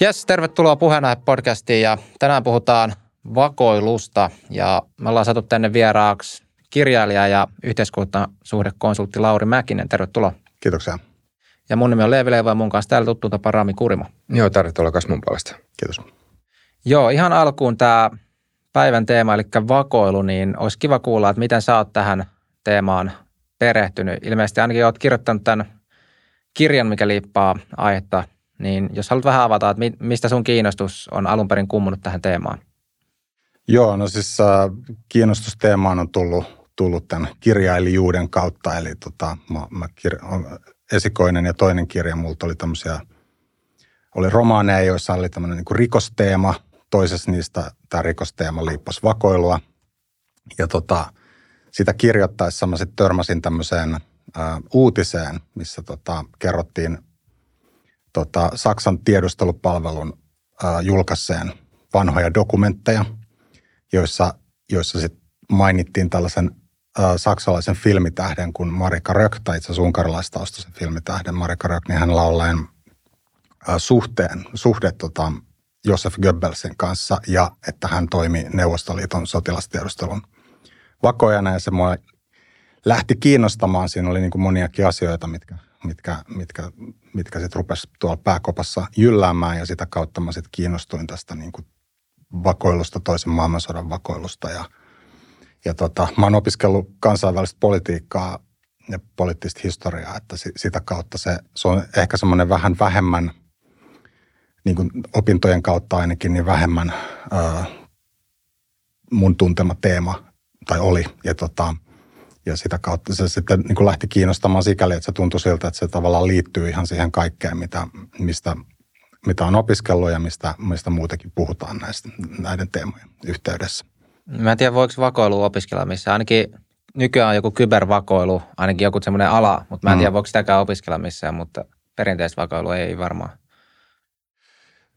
Jes, tervetuloa puheenaihe-podcastiin ja tänään puhutaan vakoilusta ja me ollaan saatu tänne vieraaksi kirjailija ja yhteiskuntasuhdekonsultti Lauri Mäkinen. Tervetuloa. Kiitoksia. Ja mun nimi on Leevi Leiva ja mun kanssa täällä tuttu tapa Rami Kurimo. Joo, tervetuloa myös mun puolesta. Kiitos. Joo, ihan alkuun tämä päivän teema, eli vakoilu, niin olisi kiva kuulla, että miten sä oot tähän teemaan perehtynyt. Ilmeisesti ainakin oot kirjoittanut tämän kirjan, mikä liippaa aihetta, niin jos haluat vähän avata, että mistä sun kiinnostus on alun perin kummunut tähän teemaan? Joo, no siis äh, kiinnostus teemaan on tullut, tullut tämän kirjailijuuden kautta, eli tota, mä, mä kir- esikoinen ja toinen kirja, multa oli tämmöisiä, oli romaaneja, joissa oli tämmöinen niin rikosteema, toisessa niistä tämä rikosteema liippasi vakoilua, ja tota, sitä kirjoittaessa mä sitten törmäsin tämmöiseen ä, uutiseen, missä tota, kerrottiin tota, Saksan tiedustelupalvelun ä, julkaiseen vanhoja dokumentteja, joissa, joissa sit mainittiin tällaisen ä, saksalaisen filmitähden kuin Marika Rök, tai itse asiassa unkarilaistaustaisen filmitähden Marika Rök, niin hän laulaen ä, suhteen, suhde tota, Josef Goebbelsin kanssa ja että hän toimi Neuvostoliiton sotilastiedustelun – vakojana ja se mua lähti kiinnostamaan. Siinä oli niin kuin moniakin asioita, mitkä, mitkä, mitkä, mitkä sitten rupesi tuolla pääkopassa jylläämään ja sitä kautta mä sitten kiinnostuin tästä niin kuin vakoilusta, toisen maailmansodan vakoilusta ja, ja tota, mä oon opiskellut kansainvälistä politiikkaa ja poliittista historiaa, että sitä kautta se, se on ehkä semmoinen vähän vähemmän, niin kuin opintojen kautta ainakin, niin vähemmän ää, mun tuntema teema tai oli. Ja, tota, ja sitä kautta se sitten niin kuin lähti kiinnostamaan sikäli, että se tuntui siltä, että se tavallaan liittyy ihan siihen kaikkeen, mitä, mistä, mitä on opiskellut ja mistä, mistä muutenkin puhutaan näistä, näiden teemojen yhteydessä. Mä en tiedä, voiko vakoilu opiskella missä. Ainakin nykyään on joku kybervakoilu, ainakin joku semmoinen ala, mutta mä en mm. tiedä, voiko sitäkään opiskella missään, mutta perinteistä vakoilua ei varmaan.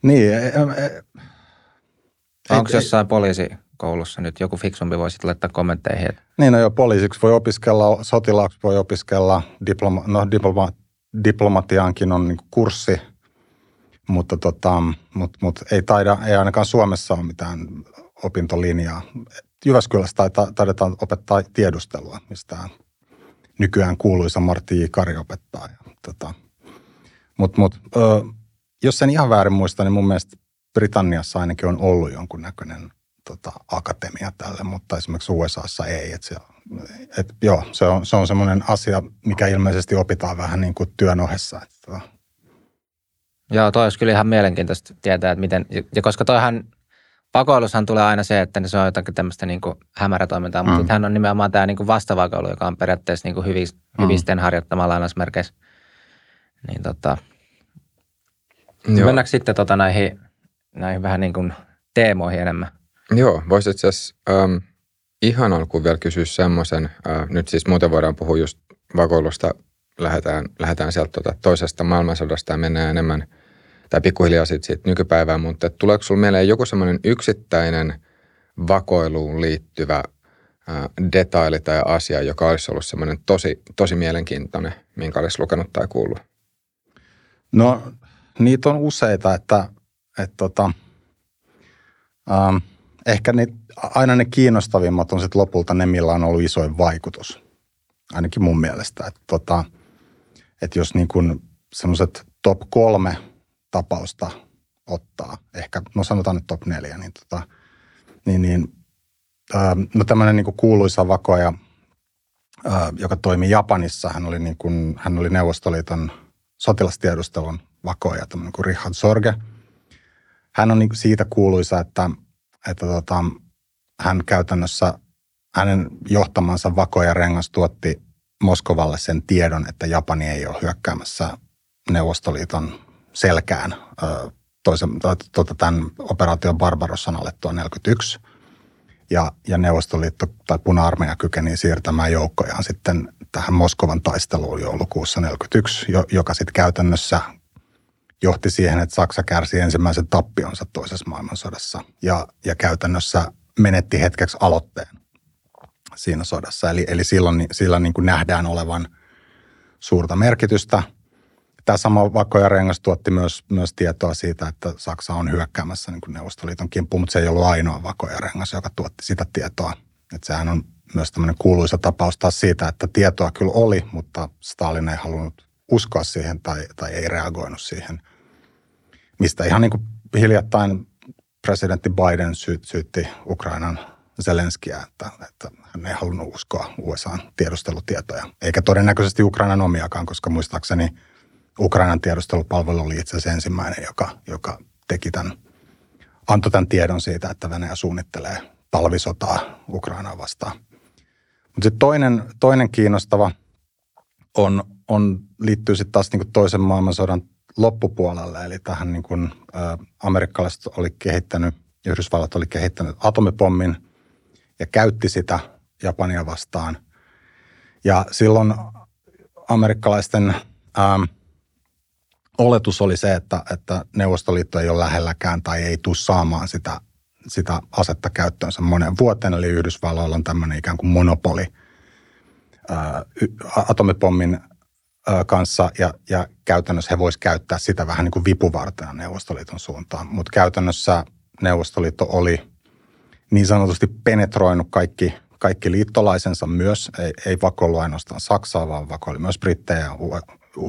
Niin. E, e, Onko jossain poliisi koulussa nyt joku fiksumpi voi sitten laittaa kommentteihin. Niin, no jo poliisiksi voi opiskella, sotilaaksi voi opiskella, diploma, no diploma, diplomatiaankin on niin kurssi, mutta tota, mut, mut ei taida, ei ainakaan Suomessa ole mitään opintolinjaa. Jyväskylässä taidetaan opettaa tiedustelua, mistä nykyään kuuluisa Martti J. Kari opettaa. tota, mutta mut, jos en ihan väärin muista, niin mun mielestä Britanniassa ainakin on ollut jonkunnäköinen tota, akatemia tälle, mutta esimerkiksi USAssa ei. Et se, et, joo, se on, se on semmoinen asia, mikä ilmeisesti opitaan vähän niin kuin työn ohessa. Et, tota. Joo, toi olisi kyllä ihan mielenkiintoista tietää, että miten, ja koska toihan pakoilushan tulee aina se, että se on jotakin tämmöistä niin kuin hämärätoimintaa, mutta mm. hän on nimenomaan tämä niin kuin vastavakoilu, joka on periaatteessa niin kuin hyvis, mm. hyvisten harjoittamalla lainausmerkeissä. Niin tota, Joo. mennäänkö sitten tota näihin, näihin vähän niin kuin teemoihin enemmän? Joo, voisi itse asiassa ähm, ihan alkuun vielä kysyä semmoisen, äh, nyt siis muuten voidaan puhua just vakoilusta, lähdetään, lähdetään sieltä tuota toisesta maailmansodasta ja mennään enemmän, tai pikkuhiljaa sitten siitä nykypäivään, mutta tuleeko sinulla mieleen joku semmoinen yksittäinen vakoiluun liittyvä äh, detaili tai asia, joka olisi ollut semmoinen tosi, tosi mielenkiintoinen, minkä olisi lukenut tai kuullut? No, niitä on useita, että, että tota, ähm, ehkä ne, aina ne kiinnostavimmat on sitten lopulta ne, millä on ollut isoin vaikutus. Ainakin mun mielestä. Että tota, että jos niin kuin semmoiset top kolme tapausta ottaa, ehkä, no sanotaan nyt top neljä, niin, tota, niin, niin ää, no tämmöinen niin kuuluisa vakoja, ää, joka toimi Japanissa, hän oli, niin kuin, hän oli Neuvostoliiton sotilastiedustelun vakoja, tämmöinen kuin Richard Sorge. Hän on niin siitä kuuluisa, että että tota, hän käytännössä, hänen johtamansa vakoja rengas tuotti Moskovalle sen tiedon, että Japani ei ole hyökkäämässä Neuvostoliiton selkään toisen, tuota, tämän operaation Barbarossan alettua 41. Ja, ja Neuvostoliitto tai puna-armeija kykeni siirtämään joukkojaan sitten tähän Moskovan taisteluun joulukuussa 41, joka sitten käytännössä johti siihen, että Saksa kärsi ensimmäisen tappionsa toisessa maailmansodassa ja, ja käytännössä menetti hetkeksi aloitteen siinä sodassa. Eli, eli silloin, sillä niin kuin nähdään olevan suurta merkitystä. tämä sama Vako ja Rengas tuotti myös, myös tietoa siitä, että Saksa on hyökkäämässä niin kuin Neuvostoliiton kimppuun, mutta se ei ollut ainoa Vako ja Rengas, joka tuotti sitä tietoa. Että sehän on myös tämmöinen kuuluisa tapaus taas siitä, että tietoa kyllä oli, mutta Stalin ei halunnut uskoa siihen tai, tai ei reagoinut siihen, mistä ihan niin kuin hiljattain presidentti Biden syyt, syytti Ukrainan Zelenskiä, että, että hän ei halunnut uskoa USAn tiedustelutietoja, eikä todennäköisesti Ukrainan omiakaan, koska muistaakseni Ukrainan tiedustelupalvelu oli itse asiassa ensimmäinen, joka, joka teki tämän, antoi tämän tiedon siitä, että Venäjä suunnittelee talvisotaa Ukrainaa vastaan. Mutta sitten toinen, toinen kiinnostava on, on, liittyy sitten taas niin toisen maailmansodan loppupuolelle, eli tähän niin kuin, amerikkalaiset oli kehittänyt, Yhdysvallat oli kehittänyt atomipommin ja käytti sitä Japania vastaan. Ja silloin amerikkalaisten ä, oletus oli se, että, että Neuvostoliitto ei ole lähelläkään tai ei tule saamaan sitä, sitä asetta käyttöönsä monen vuoteen, eli Yhdysvalloilla on tämmöinen ikään kuin monopoli ä, atomipommin kanssa ja, ja käytännössä he voisivat käyttää sitä vähän niin kuin vipuvartena Neuvostoliiton suuntaan. Mutta käytännössä Neuvostoliitto oli niin sanotusti penetroinut kaikki, kaikki liittolaisensa myös, ei, ei vakoillut ainoastaan Saksaa, vaan vakoili myös Brittejä,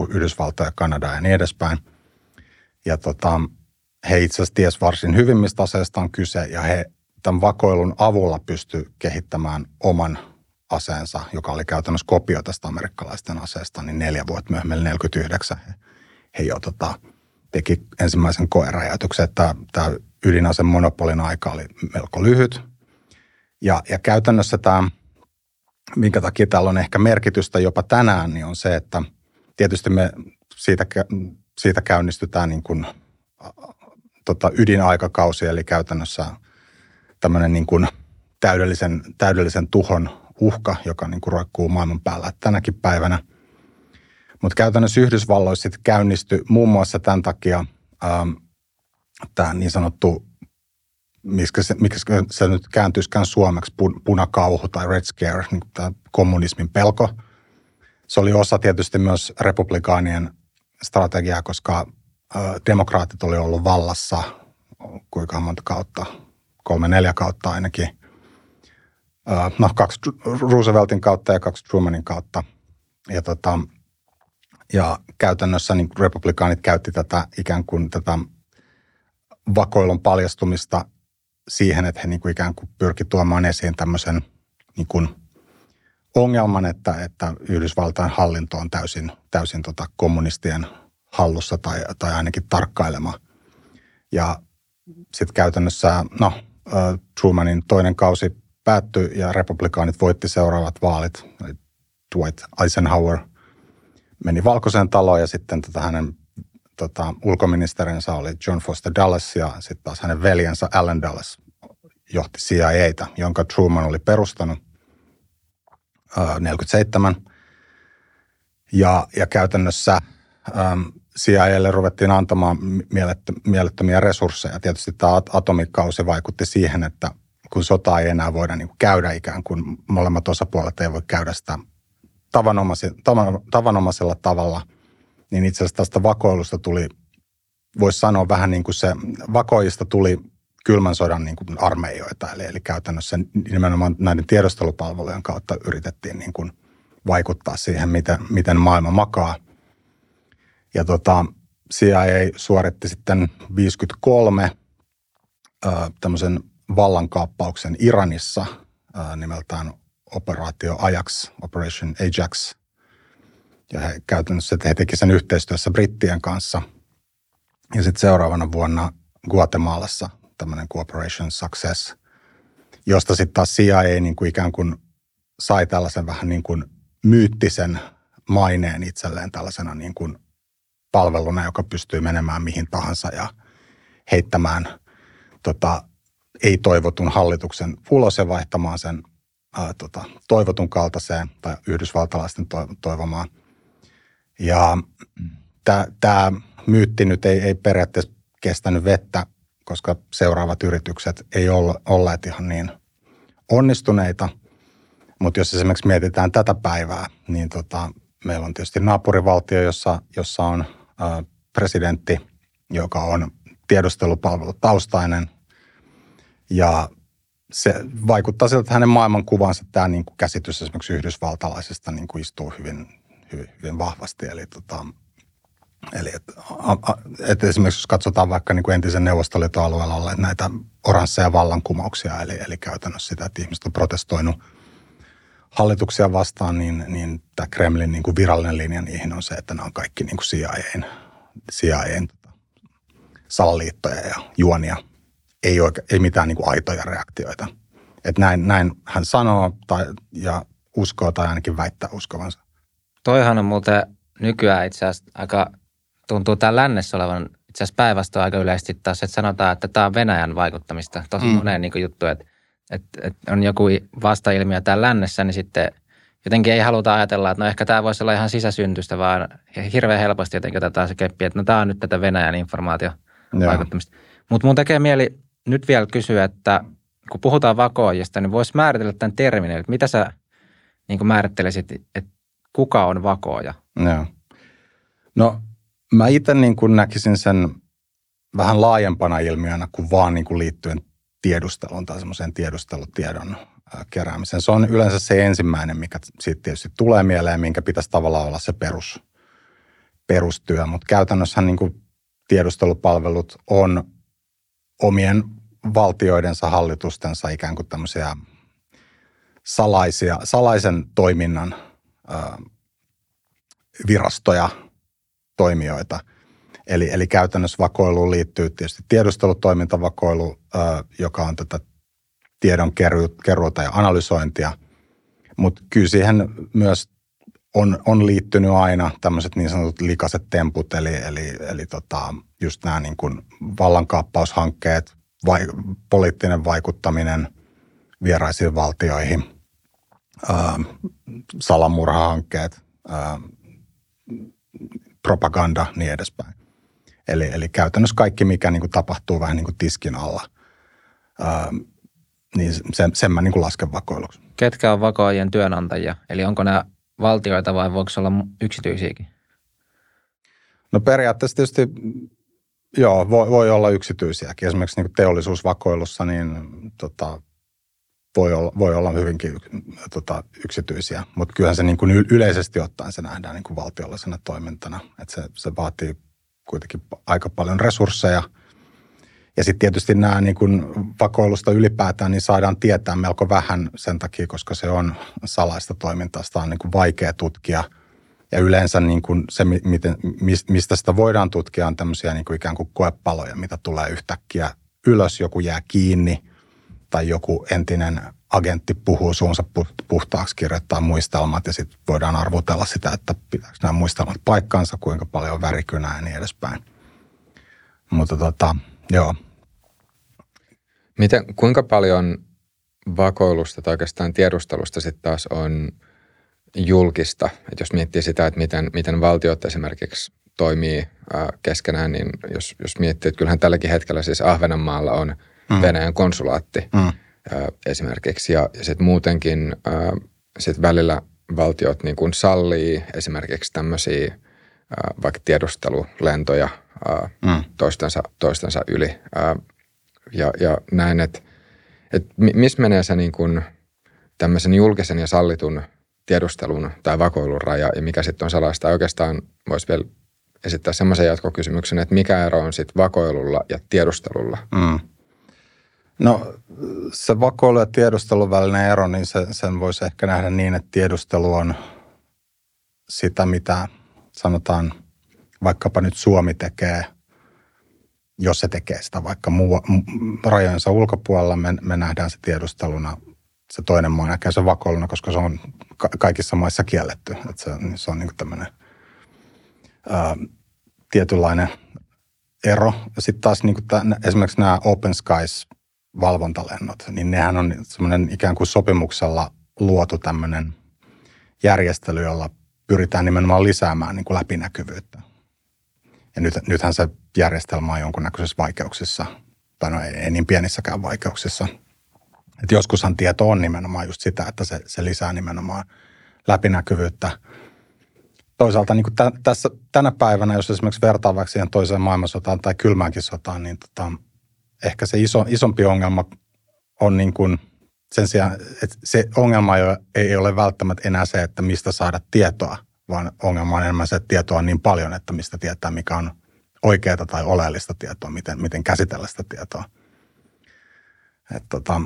Yhdysvaltoja, Kanadaa ja niin edespäin. Ja tota, he itse asiassa ties varsin hyvin, mistä aseesta on kyse, ja he tämän vakoilun avulla pysty kehittämään oman aseensa, joka oli käytännössä kopio tästä amerikkalaisten aseesta, niin neljä vuotta myöhemmin, 49, he, he jo tota, teki ensimmäisen koeräjäytyksen, että tämä ydinaseen monopolin aika oli melko lyhyt. Ja, ja käytännössä tämä, minkä takia täällä on ehkä merkitystä jopa tänään, niin on se, että tietysti me siitä, siitä käynnistytään niin kuin, tota, ydinaikakausi, eli käytännössä tämmöinen niin kuin täydellisen, täydellisen tuhon uhka, joka niin kuin roikkuu maailman päällä tänäkin päivänä. Mutta käytännössä Yhdysvalloissa sitten käynnistyi muun muassa tämän takia ähm, tämä niin sanottu, miksi se, miksi se nyt kääntyisikään suomeksi, punakauhu tai red scare, niin tämä kommunismin pelko. Se oli osa tietysti myös republikaanien strategiaa, koska äh, demokraatit oli ollut vallassa kuinka monta kautta, kolme neljä kautta ainakin – no kaksi Rooseveltin kautta ja kaksi Trumanin kautta. Ja, tota, ja käytännössä niin republikaanit käytti tätä ikään kuin tätä vakoilun paljastumista siihen, että he niin kuin ikään kuin pyrki tuomaan esiin tämmöisen niin kuin ongelman, että, että Yhdysvaltain hallinto on täysin, täysin tota kommunistien hallussa tai, tai ainakin tarkkailema. Ja sitten käytännössä, no, Trumanin toinen kausi päättyi ja republikaanit voitti seuraavat vaalit. Dwight Eisenhower meni valkoiseen taloon ja sitten tota hänen tota, ulkoministerinsä oli John Foster Dulles ja sitten taas hänen veljensä Allen Dulles johti CIAtä, jonka Truman oli perustanut äh, 47. Ja, ja käytännössä ähm, CIAlle ruvettiin antamaan mielettömiä resursseja. Tietysti tämä atomikausi vaikutti siihen, että kun sota ei enää voida niin kuin käydä ikään kuin molemmat osapuolet ei voi käydä sitä tavanomaisella tavalla, niin itse asiassa tästä vakoilusta tuli, voisi sanoa vähän niin kuin se, vakoista tuli kylmän sodan niin kuin armeijoita, eli, eli käytännössä nimenomaan näiden tiedostelupalvelujen kautta yritettiin niin kuin vaikuttaa siihen, miten, miten maailma makaa. Ja tota, CIA suoritti sitten 53 tämmöisen vallankaappauksen Iranissa nimeltään operaatio Ajax, Operation Ajax. Ja he käytännössä he teki sen yhteistyössä brittien kanssa. Ja sitten seuraavana vuonna Guatemalassa tämmöinen Cooperation Success, josta sitten taas CIA niin kuin ikään kuin sai tällaisen vähän niin kuin myyttisen maineen itselleen tällaisena niin kuin palveluna, joka pystyy menemään mihin tahansa ja heittämään tota, ei-toivotun hallituksen ulos ja vaihtamaan sen ää, tota, toivotun kaltaiseen tai yhdysvaltalaisten toivomaan. Ja tämä myytti nyt ei, ei periaatteessa kestänyt vettä, koska seuraavat yritykset ei ole olleet ihan niin onnistuneita. Mutta jos esimerkiksi mietitään tätä päivää, niin tota, meillä on tietysti naapurivaltio, jossa, jossa on presidentti, joka on tiedustelupalvelutaustainen. Ja se vaikuttaa siltä, että hänen maailmankuvansa, tämä niin kuin käsitys esimerkiksi yhdysvaltalaisesta niin kuin istuu hyvin, hyvin, hyvin vahvasti. Eli, tota, eli et, et esimerkiksi jos katsotaan vaikka niin kuin entisen neuvostoliiton alueella olleet näitä oransseja vallankumouksia, eli, eli käytännössä sitä, että ihmiset on protestoinut hallituksia vastaan, niin, niin tämä Kremlin niin kuin virallinen linja niihin on se, että ne on kaikki niin kuin CIAn, CIAn tota, salaliittoja ja juonia – ei, oike, ei mitään niin kuin aitoja reaktioita. Et näin, näin hän sanoo tai, ja uskoo tai ainakin väittää uskovansa. Toihan on muuten nykyään itse asiassa aika, tuntuu täällä lännessä olevan itse asiassa päinvastoin aika yleisesti taas, että sanotaan, että tämä on Venäjän vaikuttamista. Tosi mm. moneen niin juttu, että, että, että on joku vastailmiö täällä lännessä, niin sitten jotenkin ei haluta ajatella, että no ehkä tämä voisi olla ihan sisäsyntystä, vaan hirveän helposti jotenkin otetaan se keppi, että no tämä on nyt tätä Venäjän informaatio vaikuttamista. Mutta mun tekee mieli nyt vielä kysyä, että kun puhutaan vakoajista, niin voisi määritellä tämän termin, että mitä sä niin määrittelisit, että kuka on vakooja? Joo. No mä itse niin näkisin sen vähän laajempana ilmiönä kuin vaan niin kuin liittyen tiedusteluun tai semmoiseen tiedustelutiedon keräämiseen. Se on yleensä se ensimmäinen, mikä siitä tietysti tulee mieleen, minkä pitäisi tavallaan olla se perus, perustyö. Mutta käytännössä niin kuin tiedustelupalvelut on omien valtioidensa hallitustensa ikään kuin tämmöisiä salaisia, salaisen toiminnan ö, virastoja, toimijoita. Eli, eli käytännössä vakoiluun liittyy tietysti tiedustelutoimintavakoilu, ö, joka on tätä tiedon keruuta ja analysointia, mutta kyllä siihen myös on, on liittynyt aina tämmöiset niin sanotut likaset temput, eli, eli, eli tota, just nämä niin kuin vallankaappaushankkeet, vai, poliittinen vaikuttaminen vieraisiin valtioihin, ää, salamurhahankkeet, ää, propaganda, niin edespäin. Eli, eli käytännössä kaikki, mikä niin kuin tapahtuu vähän niin kuin tiskin alla, ää, niin sen, sen mä niin kuin lasken vakoiluksi. Ketkä on vakoajien työnantajia? Eli onko nämä valtioita vai voiko olla yksityisiäkin? No periaatteessa tietysti joo, voi, voi olla yksityisiäkin. Esimerkiksi niin teollisuusvakoilussa niin tota, voi, olla, voi olla hyvinkin tota, yksityisiä, mutta kyllähän se niin kuin yleisesti ottaen se nähdään niin kuin valtiollisena toimintana. Että se, se vaatii kuitenkin aika paljon resursseja. Ja sitten tietysti nämä niin kuin vakoilusta ylipäätään niin saadaan tietää melko vähän sen takia, koska se on salaista toimintaa. Sitä on niin vaikea tutkia – ja yleensä niin kuin se, miten, mistä sitä voidaan tutkia, on tämmöisiä niin kuin ikään kuin koepaloja, mitä tulee yhtäkkiä ylös, joku jää kiinni tai joku entinen agentti puhuu suunsa puhtaaksi, kirjoittaa muistelmat ja sitten voidaan arvotella sitä, että pitääkö nämä muistelmat paikkansa, kuinka paljon värikynää ja niin edespäin. Mutta tota, joo. Miten, kuinka paljon vakoilusta tai oikeastaan tiedustelusta sitten taas on – julkista. että jos miettii sitä, että miten, miten valtiot esimerkiksi toimii ää, keskenään, niin jos, jos miettii, että kyllähän tälläkin hetkellä siis Ahvenanmaalla on mm. Venäjän konsulaatti mm. ää, esimerkiksi. Ja, ja sitten muutenkin ää, sit välillä valtiot niin kuin sallii esimerkiksi tämmöisiä vaikka tiedustelulentoja ää, mm. Toistensa, toistensa yli. Ää, ja, ja näin, että et missä menee se niin kuin tämmöisen julkisen ja sallitun tiedustelun tai vakoilun raja ja mikä sitten on salaista. Oikeastaan voisi vielä esittää semmoisen jatkokysymyksen, että mikä ero on sitten vakoilulla ja tiedustelulla? Mm. No se vakoilu ja tiedustelun välinen ero, niin se, sen voisi ehkä nähdä niin, että tiedustelu on sitä, mitä sanotaan vaikkapa nyt Suomi tekee, jos se tekee sitä vaikka muu, rajojensa ulkopuolella, me, me nähdään se tiedusteluna se toinen maa näkee sen vakoiluna, koska se on ka- kaikissa maissa kielletty. Että se, se on niin tämmöinen tietynlainen ero. Sitten taas niin tämän, esimerkiksi nämä Open Skies valvontalennot, niin nehän on semmoinen ikään kuin sopimuksella luotu tämmöinen järjestely, jolla pyritään nimenomaan lisäämään niin kuin läpinäkyvyyttä. Ja nyt, nythän se järjestelmä on jonkunnäköisissä vaikeuksissa, tai no ei, ei niin pienissäkään vaikeuksissa – et joskushan tieto on nimenomaan just sitä, että se, se lisää nimenomaan läpinäkyvyyttä. toisaalta niin tä, tässä, tänä päivänä, jos esimerkiksi vertaa vaikka siihen toiseen maailmansotaan tai kylmäänkin sotaan, niin tota, ehkä se iso, isompi ongelma on niin kuin sen sijaan, että se ongelma ei ole välttämättä enää se, että mistä saada tietoa, vaan ongelma on enemmän se, että tietoa on niin paljon, että mistä tietää, mikä on oikeaa tai oleellista tietoa, miten, miten käsitellä sitä tietoa. Että tota,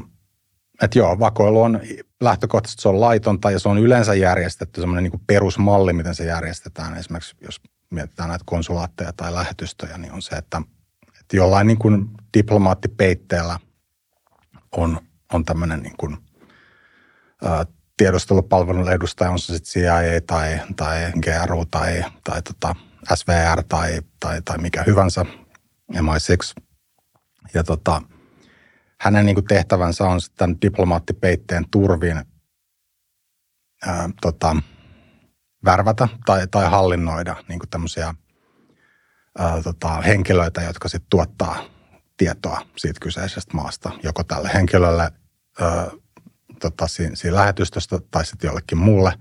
et joo, vakoilu on lähtökohtaisesti se on laitonta ja se on yleensä järjestetty semmoinen niin perusmalli, miten se järjestetään. Esimerkiksi jos mietitään näitä konsulaatteja tai lähetystöjä, niin on se, että, että jollain niin kuin diplomaattipeitteellä on, on tämmöinen niin kuin, ä, tiedustelupalvelun edustaja, on se sitten CIA tai, tai GRU tai, tai tota SVR tai, tai, tai mikä hyvänsä, MI6. Ja tota, hänen niin kuin tehtävänsä on sitten diplomaattipeitteen turvin ää, tota, värvätä tai, tai hallinnoida niin kuin tämmöisiä ää, tota, henkilöitä, jotka sitten tuottaa tietoa siitä kyseisestä maasta, joko tälle henkilölle ää, tota, siinä, siinä lähetystöstä tai sitten jollekin muulle.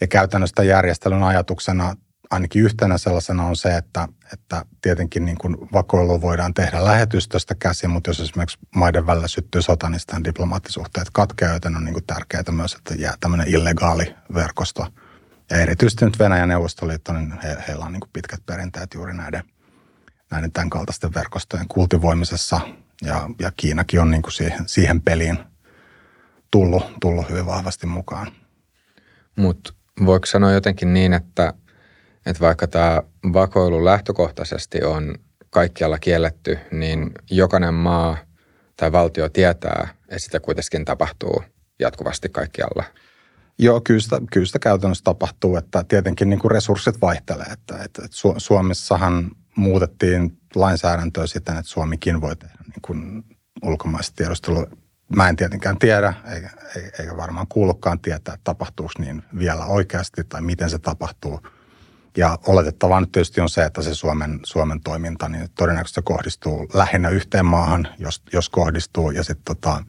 Ja käytännössä järjestelyn ajatuksena ainakin yhtenä sellaisena on se, että, että tietenkin niin kuin vakoilu voidaan tehdä lähetystöstä käsin, mutta jos esimerkiksi maiden välillä syttyy sota, niin sitten diplomaattisuhteet katkeaa, joten on niin kuin tärkeää myös, että jää tämmöinen illegaali verkosto. Ja erityisesti nyt Venäjän Neuvostoliitto, niin he, heillä on niin kuin pitkät perinteet juuri näiden, näiden tämän kaltaisten verkostojen kultivoimisessa. Ja, ja Kiinakin on niin kuin siihen, siihen peliin tullut, tullut hyvin vahvasti mukaan. Mutta voiko sanoa jotenkin niin, että – että vaikka tämä vakoilu lähtökohtaisesti on kaikkialla kielletty, niin jokainen maa tai valtio tietää, että sitä kuitenkin tapahtuu jatkuvasti kaikkialla. Joo, kyllä sitä, kyllä sitä käytännössä tapahtuu, että tietenkin niin kuin resurssit vaihtelee. Että, että, Suomessahan muutettiin lainsäädäntöä siten, että Suomikin voi tehdä niin kuin ulkomaista tiedustelua. Mä en tietenkään tiedä, eikä, eikä varmaan kuulukaan tietää, tapahtuuko niin vielä oikeasti tai miten se tapahtuu – ja oletettavaa nyt tietysti on se, että se Suomen, Suomen toiminta niin todennäköisesti kohdistuu lähinnä yhteen maahan, jos, jos kohdistuu. Ja, sit tota,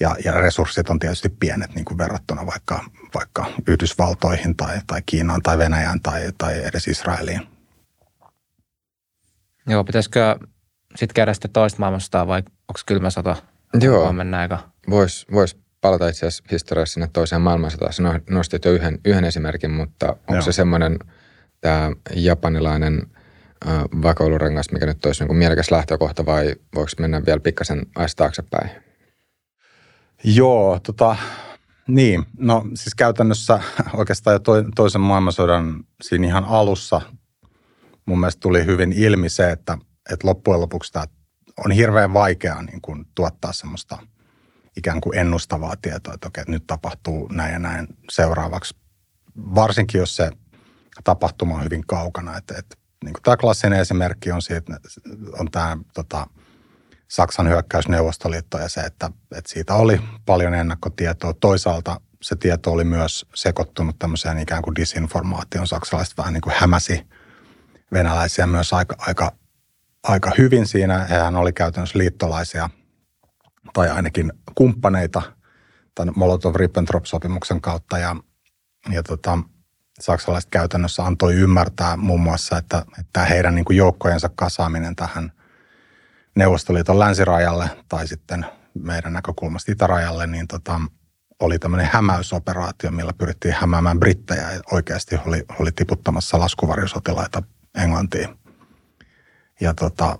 ja, ja resurssit on tietysti pienet niin kuin verrattuna vaikka, vaikka Yhdysvaltoihin tai, tai Kiinaan tai Venäjään tai, tai edes Israeliin. Joo, pitäisikö sitten käydä sitten toista maailmasta vai onko kylmä sota? Joo, voisi vois palata itse asiassa historiassa sinne toiseen maailmansotaan. Sä nostit jo yhden, yhden esimerkin, mutta onko Joo. se semmoinen – tämä japanilainen äh, vakoilurengas, mikä nyt olisi niin mielekäs lähtökohta vai voiko mennä vielä pikkasen ajas taaksepäin? Joo, tota, niin. No siis käytännössä oikeastaan jo to, toisen maailmansodan siinä ihan alussa mun mielestä tuli hyvin ilmi se, että, että loppujen lopuksi tämä on hirveän vaikeaa niin kuin tuottaa semmoista ikään kuin ennustavaa tietoa, että okei, nyt tapahtuu näin ja näin seuraavaksi. Varsinkin jos se tapahtuma on hyvin kaukana. Että, että, niin kuin tämä klassinen esimerkki on siitä, on tämä tota, Saksan hyökkäys Neuvostoliittoon ja se, että, että siitä oli paljon ennakkotietoa. Toisaalta se tieto oli myös sekoittunut tämmöiseen ikään kuin disinformaation. Saksalaiset vähän niin kuin hämäsi venäläisiä myös aika, aika, aika hyvin siinä. Hehän oli käytännössä liittolaisia tai ainakin kumppaneita tämän Molotov-Ribbentrop-sopimuksen kautta. Ja, ja tota, saksalaiset käytännössä antoi ymmärtää muun muassa, että, että heidän niin joukkojensa kasaaminen tähän Neuvostoliiton länsirajalle tai sitten meidän näkökulmasta itärajalle, niin tota, oli tämmöinen hämäysoperaatio, millä pyrittiin hämäämään brittejä oikeasti oli, oli tiputtamassa laskuvarjosotilaita Englantiin. Ja tota,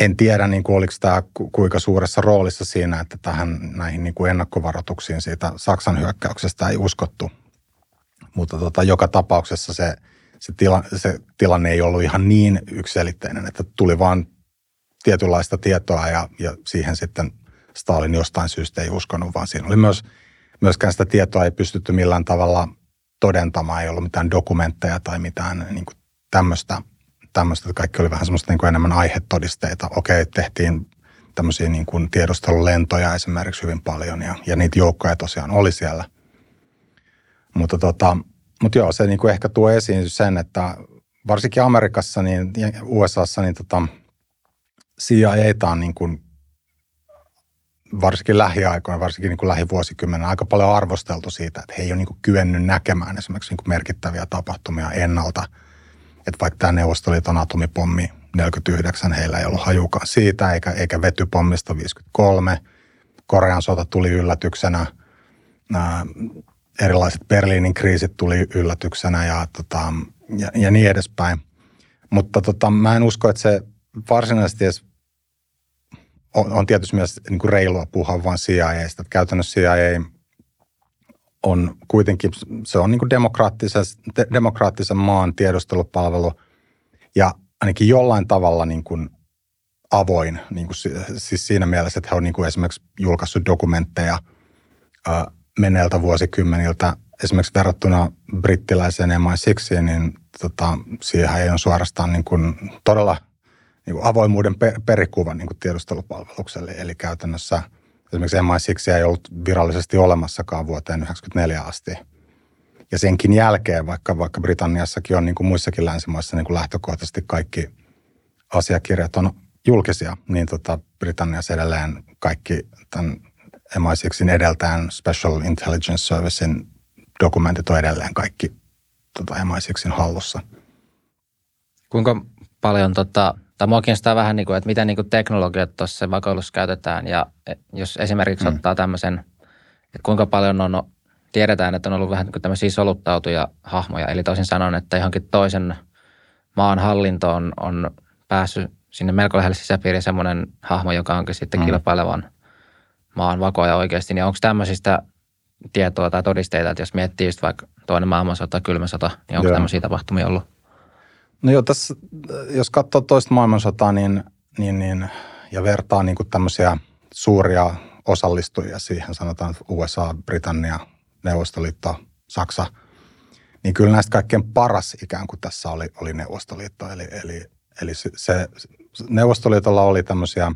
en tiedä, niin kuin, oliko tämä kuinka suuressa roolissa siinä, että tähän näihin niin kuin ennakkovaroituksiin siitä Saksan hyökkäyksestä ei uskottu. Mutta tota, joka tapauksessa se, se, tila, se tilanne ei ollut ihan niin yksilitteinen, että tuli vaan tietynlaista tietoa ja, ja siihen sitten Stalin jostain syystä ei uskonut, vaan siinä oli myös, myöskään sitä tietoa ei pystytty millään tavalla todentamaan, ei ollut mitään dokumentteja tai mitään niin kuin tämmöistä, tämmöistä, että kaikki oli vähän semmoista niin kuin enemmän aihetodisteita. Okei, tehtiin tämmöisiä niin kuin tiedustelulentoja esimerkiksi hyvin paljon ja, ja niitä joukkoja tosiaan oli siellä – mutta tota, mutta joo, se niinku ehkä tuo esiin sen, että varsinkin Amerikassa niin, ja USAssa niin tota, CIA on niin kuin varsinkin lähiaikoina, varsinkin niin kuin lähivuosikymmenen aika paljon arvosteltu siitä, että he ei ole niin kuin kyennyt näkemään esimerkiksi niin kuin merkittäviä tapahtumia ennalta. Että vaikka tämä Neuvostoliiton atomipommi 49, heillä ei ollut hajukaan siitä, eikä, eikä vetypommista 53. Korean sota tuli yllätyksenä. Nämä erilaiset Berliinin kriisit tuli yllätyksenä ja, tota, ja, ja niin edespäin. Mutta tota, mä en usko, että se varsinaisesti edes on, on tietysti myös niin kuin reilua puhua vain CIAista. Käytännössä CIA on kuitenkin, se on niin kuin demokraattisen, demokraattisen maan tiedustelupalvelu ja ainakin jollain tavalla niin kuin avoin, niin kuin, siis siinä mielessä, että he on niin kuin esimerkiksi julkaissut dokumentteja ää, menneiltä vuosikymmeniltä, esimerkiksi verrattuna brittiläiseen MI6, niin tota, siihen ei ole suorastaan niin kuin todella – niin kuin avoimuuden per, perikuva niin kuin tiedustelupalvelukselle. Eli käytännössä esimerkiksi MI6 ei ollut virallisesti olemassakaan vuoteen 1994 asti. Ja senkin jälkeen, vaikka, vaikka Britanniassakin on niin kuin muissakin länsimaissa niin kuin lähtökohtaisesti kaikki asiakirjat on julkisia, niin tota Britanniassa edelleen kaikki tämän MI6 edeltään Special Intelligence Servicein dokumentit on edelleen kaikki tota MI6 hallussa. Kuinka paljon tota, tai mua kiinnostaa vähän, niin kuin, että miten niin kuin teknologiat tuossa vakoilussa käytetään. Ja e, jos esimerkiksi mm. ottaa tämmöisen, että kuinka paljon on, tiedetään, että on ollut vähän niin kuin tämmöisiä soluttautuja hahmoja. Eli toisin sanoen, että johonkin toisen maan hallinto on, on päässyt sinne melko lähelle sisäpiiriin semmoinen hahmo, joka onkin sitten mm. kilpailevan maan vakoja oikeasti. Niin onko tämmöisistä tietoa tai todisteita, että jos miettii just vaikka toinen maailmansota, kylmä sota, niin onko Joo. tämmöisiä tapahtumia ollut? No joo, tässä, jos katsoo toista maailmansotaa niin, niin, niin, ja vertaa niin tämmöisiä suuria osallistujia siihen, sanotaan USA, Britannia, Neuvostoliitto, Saksa, niin kyllä näistä kaikkein paras ikään kuin tässä oli, oli Neuvostoliitto. Eli, eli, eli se, se, Neuvostoliitolla oli tämmöisiä,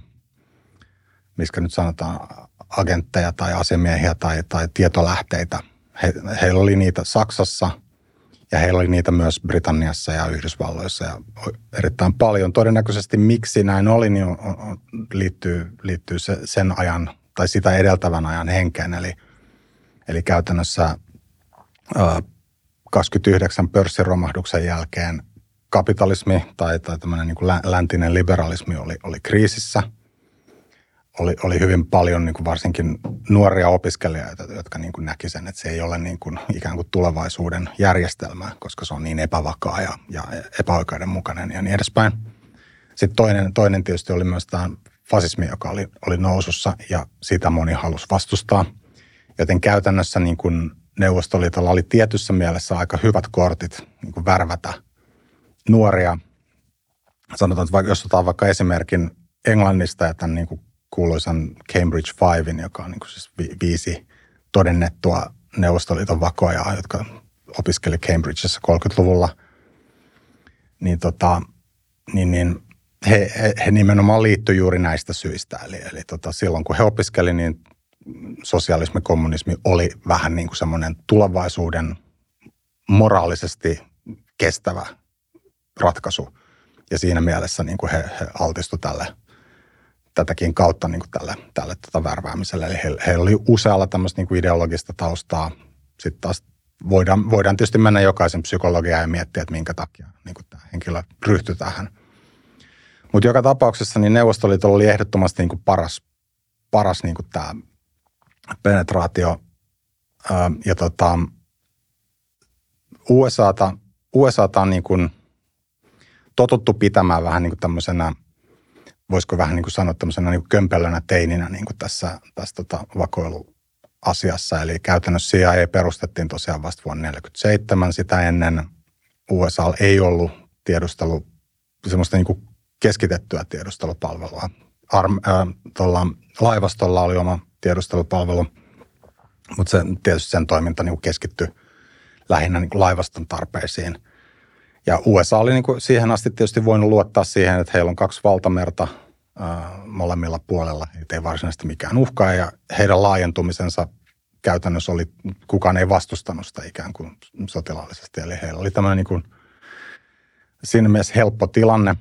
miskä nyt sanotaan, agentteja tai asemiehiä tai, tai tietolähteitä. He, heillä oli niitä Saksassa – ja heillä oli niitä myös Britanniassa ja Yhdysvalloissa ja erittäin paljon. Todennäköisesti miksi näin oli, niin on, on, liittyy, liittyy se, sen ajan tai sitä edeltävän ajan henkeen. Eli, eli käytännössä ää, 29 pörssiromahduksen jälkeen kapitalismi tai, tai tämmöinen niin kuin läntinen liberalismi oli, oli kriisissä – oli, oli hyvin paljon niin kuin varsinkin nuoria opiskelijoita, jotka niin kuin näki sen, että se ei ole niin kuin ikään kuin tulevaisuuden järjestelmä, koska se on niin epävakaa ja, ja epäoikeudenmukainen ja niin edespäin. Sitten toinen, toinen tietysti oli myös tämä fasismi, joka oli, oli nousussa ja sitä moni halusi vastustaa. Joten käytännössä niin kuin Neuvostoliitolla oli tietyssä mielessä aika hyvät kortit niin kuin värvätä nuoria. Sanotaan, että jos otetaan vaikka esimerkin Englannista ja tämän niin kuin kuuluisan Cambridge Fivein, joka on niin kuin siis viisi todennettua Neuvostoliiton vakoja, jotka opiskeli Cambridgeissa 30-luvulla, niin, tota, niin, niin he, he, he nimenomaan liittyi juuri näistä syistä. Eli, eli tota, silloin kun he opiskeli, niin sosialismi, kommunismi oli vähän niin kuin semmoinen tulevaisuuden moraalisesti kestävä ratkaisu. Ja siinä mielessä niin kuin he, he altistuivat tälle – tätäkin kautta niin kuin tälle, tälle tota värväämiselle. Eli heillä, heillä oli usealla tämmöistä niin kuin ideologista taustaa. Sitten taas voidaan, voidaan tietysti mennä jokaisen psykologiaan ja miettiä, että minkä takia niin kuin tämä henkilö ryhtyi tähän. Mutta joka tapauksessa niin Neuvostoliitolla oli ehdottomasti niin kuin paras, paras niin kuin tämä penetraatio. Ja tota, USAta, USAta on niin kuin totuttu pitämään vähän niin kuin tämmöisenä – voisiko vähän niin kuin sanoa tämmöisenä niin kuin kömpelönä teininä niin kuin tässä, tässä tota vakoiluasiassa. Eli käytännössä CIA perustettiin tosiaan vasta vuonna 1947. Sitä ennen USA ei ollut tiedustelu, semmoista niin kuin keskitettyä tiedustelupalvelua. Arm, äh, tuolla laivastolla oli oma tiedustelupalvelu, mutta se, tietysti sen toiminta niin keskittyi lähinnä niin kuin laivaston tarpeisiin – ja USA oli niin kuin siihen asti tietysti voinut luottaa siihen, että heillä on kaksi valtamerta ää, molemmilla puolella. Heitä ei varsinaisesti mikään uhkaa ja heidän laajentumisensa käytännössä oli, kukaan ei vastustanut sitä ikään kuin sotilaallisesti. Eli heillä oli tämmöinen niin kuin, siinä mielessä helppo tilanne.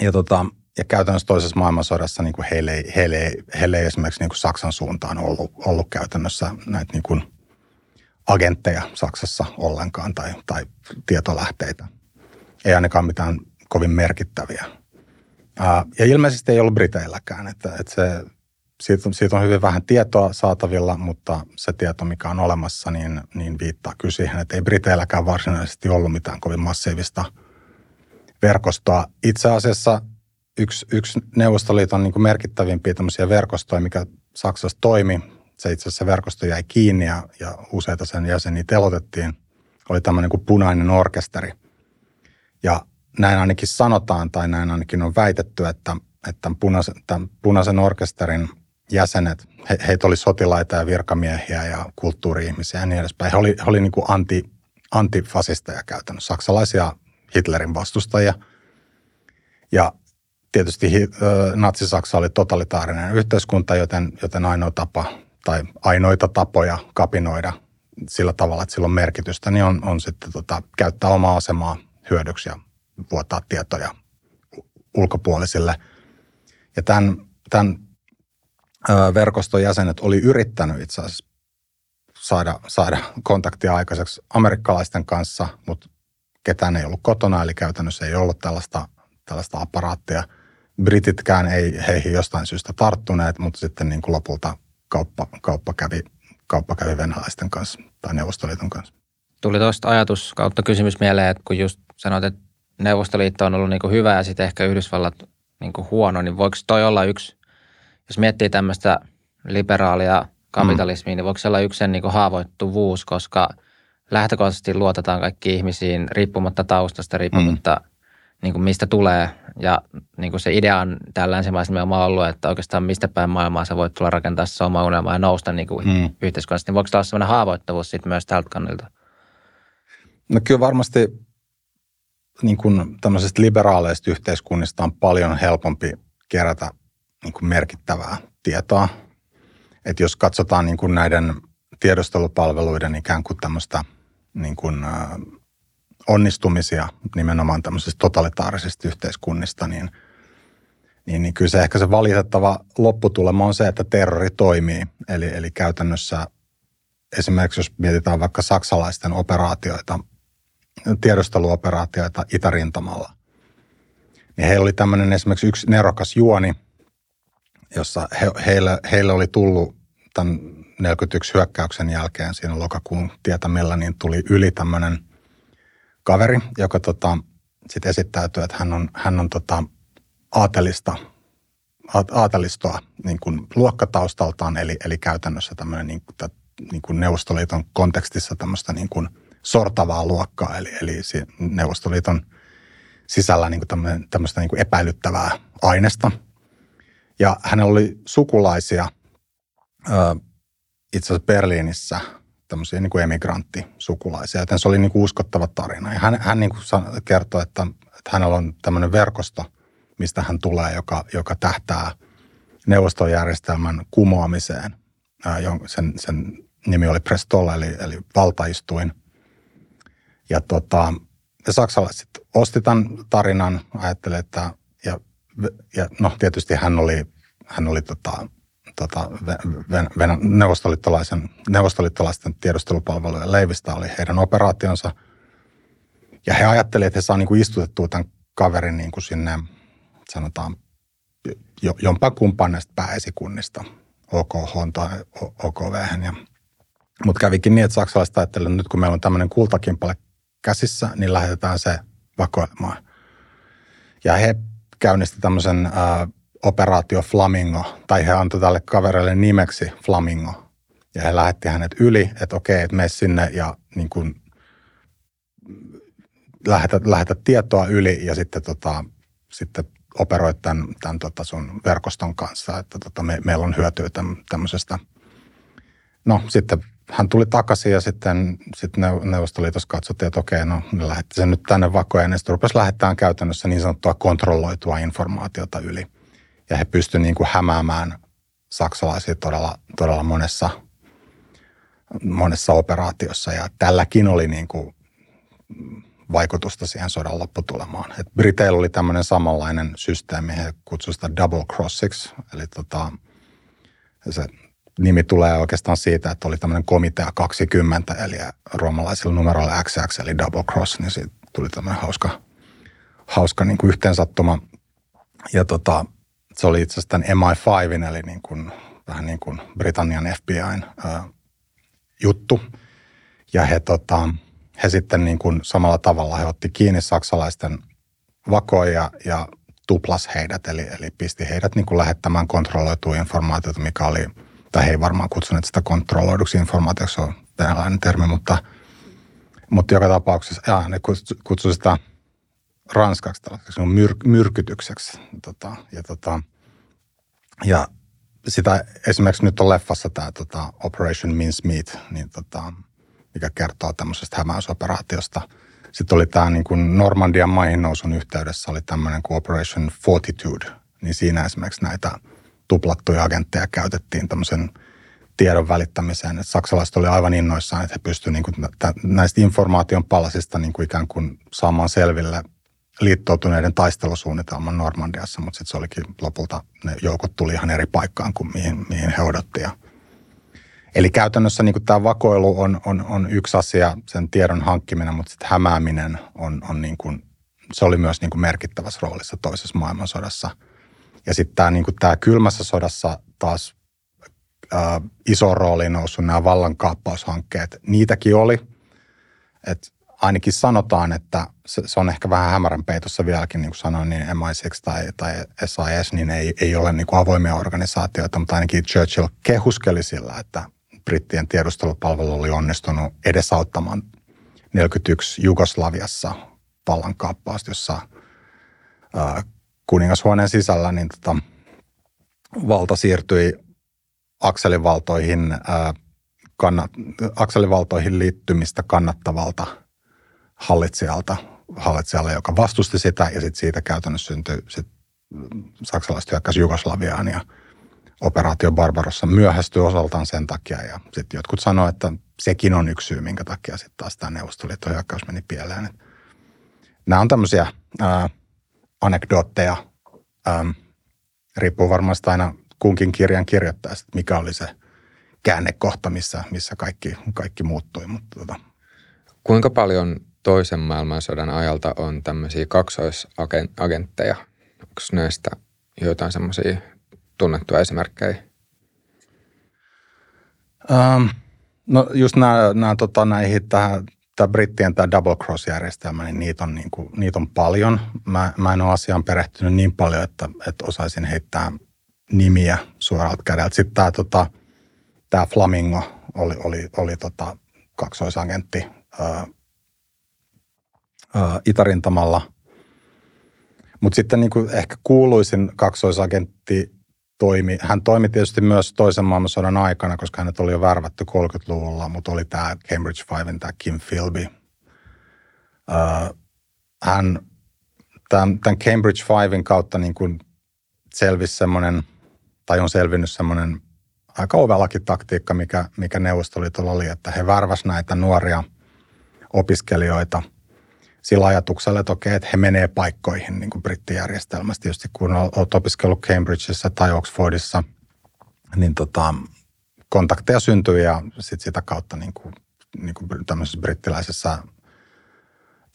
Ja tota, ja käytännössä toisessa maailmansodassa niin kuin heille, ei, heille, ei, heille ei esimerkiksi niin kuin Saksan suuntaan ollut, ollut käytännössä näitä niin kuin agentteja Saksassa ollenkaan tai, tai tietolähteitä. Ei ainakaan mitään kovin merkittäviä. Ja ilmeisesti ei ollut Briteilläkään, että, että se, siitä, siitä on hyvin vähän tietoa saatavilla, mutta se tieto, mikä on olemassa, niin, niin viittaa kyllä siihen, että ei Briteilläkään varsinaisesti ollut mitään kovin massiivista verkostoa. Itse asiassa yksi, yksi Neuvostoliiton niin kuin merkittävimpiä tämmöisiä verkostoja, mikä Saksassa toimi, se itse asiassa verkosto jäi kiinni ja, ja useita sen jäseniä telotettiin, oli tämmöinen kuin punainen orkesteri. Ja näin ainakin sanotaan tai näin ainakin on väitetty, että, että punaisen, tämän punaisen orkesterin jäsenet, he, heitä oli sotilaita ja virkamiehiä ja kulttuuri-ihmisiä ja niin edespäin. He oli, he oli niin kuin anti, antifasisteja käytännössä, saksalaisia Hitlerin vastustajia. Ja tietysti Natsi-Saksa oli totalitaarinen yhteiskunta, joten, joten ainoa tapa tai ainoita tapoja kapinoida sillä tavalla, että sillä on merkitystä, niin on, on sitten tota, käyttää omaa asemaa hyödyksi ja vuotaa tietoja ulkopuolisille. Ja tämän, tämän verkoston jäsenet oli yrittänyt itse asiassa saada, saada kontaktia aikaiseksi amerikkalaisten kanssa, mutta ketään ei ollut kotona, eli käytännössä ei ollut tällaista, tällaista aparaattia. Brititkään ei heihin jostain syystä tarttuneet, mutta sitten niin kuin lopulta kauppa, kauppa, kävi, kauppa kävi venäläisten kanssa tai Neuvostoliiton kanssa. Tuli tuosta ajatus kautta kysymys mieleen, että kun just sanoit, että Neuvostoliitto on ollut niin kuin hyvä ja sitten ehkä Yhdysvallat niin kuin huono, niin voiko toi olla yksi, jos miettii tämmöistä liberaalia kapitalismia, mm. niin voiko se olla yksi sen niin kuin haavoittuvuus, koska lähtökohtaisesti luotetaan kaikki ihmisiin riippumatta taustasta, riippumatta mm. niin kuin mistä tulee. Ja niin kuin se idea on täällä länsimaisessa nimenomaan ollut, että oikeastaan mistä päin maailmaa sä voit tulla rakentaa se oma unelma ja nousta niin kuin mm. yhteiskunnassa. Niin voiko se olla sellainen haavoittuvuus sitten myös tältä kannalta? No kyllä varmasti niin kuin tämmöisestä liberaaleista yhteiskunnista on paljon helpompi kerätä niin kuin merkittävää tietoa. Että jos katsotaan niin kuin näiden tiedostelupalveluiden ikään kuin tämmöistä niin kuin, äh, onnistumisia nimenomaan tämmöisistä totalitaarisista yhteiskunnista, niin, niin, niin kyllä se ehkä se valitettava lopputulema on se, että terrori toimii. Eli, eli käytännössä esimerkiksi jos mietitään vaikka saksalaisten operaatioita tiedusteluoperaatioita itärintamalla. Niin heillä oli tämmöinen esimerkiksi yksi nerokas juoni, jossa he, heille, heille oli tullut tämän 41 hyökkäyksen jälkeen siinä lokakuun tietämillä, niin tuli yli tämmöinen kaveri, joka tota, sitten esittäytyi, että hän on, hän on tota, aatelista, aatelistoa niin kuin luokkataustaltaan, eli, eli käytännössä tämmöinen niin kuin, niin kuin Neuvostoliiton kontekstissa tämmöistä niin kuin – sortavaa luokkaa, eli, eli Neuvostoliiton sisällä niin kuin tämmöistä niin kuin epäilyttävää aineesta. Ja hänellä oli sukulaisia itse asiassa Berliinissä tämmöisiä niin kuin emigrantti-sukulaisia, joten se oli niin kuin uskottava tarina. Ja hän, hän niin kuin kertoi, että, että hänellä on tämmöinen verkosto, mistä hän tulee, joka, joka tähtää neuvostojärjestelmän kumoamiseen. Sen, sen nimi oli Prestolla, eli, eli valtaistuin. Ja tota, saksalaiset osti tämän tarinan, ajattelin, että ja, ja no tietysti hän oli, hän oli tota, tota, ven, ven, neuvostoliittolaisen, neuvostoliittolaisten tiedustelupalvelujen leivistä oli heidän operaationsa. Ja he ajattelivat, että he saa niin kuin istutettua tämän kaverin niin kuin sinne, sanotaan, jompaa kumpaan näistä pääesikunnista, OKH tai OKV. Mutta kävikin niin, että saksalaiset ajattelivat, että nyt kun meillä on tämmöinen kultakimpale käsissä, niin lähetetään se vakoilemaan. Ja he käynnisti tämmöisen äh, operaatio Flamingo, tai he antoi tälle kaverille nimeksi Flamingo. Ja he lähetti hänet yli, että okei, että mene sinne ja niin kuin, lähetä, lähetä tietoa yli ja sitten, tota, sitten operoit tämän, tämän tota sun verkoston kanssa, että tota, me, meillä on hyötyä tämmöisestä. No sitten hän tuli takaisin ja sitten, sitten Neuvostoliitossa katsottiin, että okei, no ne lähetti sen nyt tänne vakoon ja sitten rupesi lähettämään käytännössä niin sanottua kontrolloitua informaatiota yli. Ja he pystyivät niin kuin hämäämään saksalaisia todella, todella monessa, monessa operaatiossa ja tälläkin oli niin kuin vaikutusta siihen sodan lopputulemaan. Et Briteillä oli tämmöinen samanlainen systeemi, he kutsuivat sitä double crossiksi, eli tota, se nimi tulee oikeastaan siitä, että oli tämmöinen komitea 20, eli roomalaisilla numeroilla XX, eli double cross, niin siitä tuli tämmöinen hauska, hauska niin kuin yhteensattuma. Ja tota, se oli itse asiassa tämän MI5, eli niin kuin, vähän niin kuin Britannian FBIn ää, juttu. Ja he, tota, he sitten niin kuin samalla tavalla he otti kiinni saksalaisten vakoja ja tuplas heidät, eli, eli pisti heidät niin kuin lähettämään kontrolloitua informaatiota, mikä oli, tai he ei varmaan kutsuneet sitä kontrolloiduksi informaatioksi, se on venäläinen termi, mutta, mutta joka tapauksessa, ja ne kutsuivat sitä ranskaksi tällaiseksi myr, myrkytykseksi. Tota, ja, tota, ja sitä esimerkiksi nyt on leffassa tämä tota, Operation Mincemeat, niin tota, mikä kertoo tämmöisestä hämäysoperaatiosta. Sitten oli tämä niin kuin Normandian maihin nousun yhteydessä oli tämmöinen kuin Operation Fortitude, niin siinä esimerkiksi näitä tuplattuja agentteja käytettiin tämmöisen tiedon välittämiseen. Että saksalaiset oli aivan innoissaan, että he pystyivät niin näistä informaation palasista niin kuin ikään kuin saamaan selville liittoutuneiden taistelusuunnitelman Normandiassa, mutta sitten se olikin lopulta, ne joukot tuli ihan eri paikkaan kuin mihin, mihin he odottivat. Eli käytännössä niin tämä vakoilu on, on, on yksi asia, sen tiedon hankkiminen, mutta sitten hämääminen on, on niin kuin, se oli myös niin merkittävässä roolissa toisessa maailmansodassa. Ja sitten tämä, niin tämä kylmässä sodassa taas ää, iso rooli noussut nämä vallankaappaushankkeet. Niitäkin oli, että ainakin sanotaan, että se, se on ehkä vähän hämärän peitossa vieläkin, niin kuin sanoin, niin MI6 tai, tai SIS, niin ei, ei ole niin kuin avoimia organisaatioita, mutta ainakin Churchill kehuskeli sillä, että brittien tiedustelupalvelu oli onnistunut edesauttamaan 41 Jugoslaviassa vallankaappausta, jossa ää, kuningashuoneen sisällä niin tota, valta siirtyi akselivaltoihin, ää, kannat, akselivaltoihin liittymistä kannattavalta hallitsijalta, hallitsijalle, joka vastusti sitä ja sitten siitä käytännössä syntyi sit saksalaiset hyökkäsi Jugoslaviaan ja operaatio Barbarossa myöhästyi osaltaan sen takia ja sitten jotkut sanoivat, että sekin on yksi syy, minkä takia sitten taas tämä Neuvostoliiton hyökkäys meni pieleen. Et nämä on tämmöisiä anekdootteja, ää, riippuu varmasti aina kunkin kirjan kirjoittajasta, mikä oli se käännekohta, missä, missä kaikki, kaikki muuttui. Mutta tota. Kuinka paljon toisen maailmansodan ajalta on tämmöisiä kaksoisagentteja? Onko näistä jotain semmoisia tunnettuja esimerkkejä? Um, no just nämä, nämä tota, näihin tähän, tämä brittien tämä double cross-järjestelmä, niin niitä on, niin kuin, niitä on paljon. Mä, mä en ole asiaan perehtynyt niin paljon, että, että osaisin heittää nimiä suoralta kädeltä. Sitten tämä, tota, tämä Flamingo oli, oli, oli tota, kaksoisagentti Itärintamalla. Mutta sitten niin kuin ehkä kuuluisin kaksoisagentti toimi. Hän toimi tietysti myös toisen maailmansodan aikana, koska hänet oli jo värvätty 30-luvulla, mutta oli tämä Cambridge Five, tämä Kim Philby. hän tämän, Cambridge Fivein kautta niin kuin selvisi semmoinen, tai on selvinnyt semmoinen aika ovellakin taktiikka, mikä, mikä Neuvostoliitolla oli, että he värväsivät näitä nuoria opiskelijoita sillä ajatuksella, että okei, että he menee paikkoihin niin kuin brittijärjestelmässä. Tietysti kun olet opiskellut Cambridgeissa tai Oxfordissa, niin tota, kontakteja syntyy ja sit sitä kautta niin kuin, niin kuin tämmöisessä brittiläisessä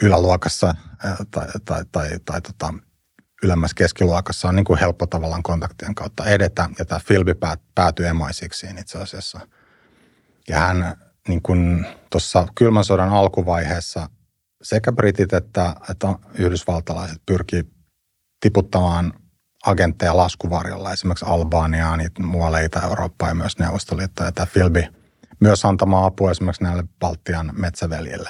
yläluokassa tai, tai, tai, tai tota, ylemmässä keskiluokassa on niin kuin helppo tavallaan kontaktien kautta edetä. Ja tämä Philby päätyi emaisiksiin itse asiassa. Ja hän niin kuin tuossa kylmän sodan alkuvaiheessa sekä britit että, että yhdysvaltalaiset pyrkii tiputtamaan agentteja laskuvarjolla, esimerkiksi Albaniaan, muualle Itä-Eurooppaan ja myös Neuvostoliittoon. Ja tämä Filbi myös antamaan apua esimerkiksi näille Baltian metsäveljille.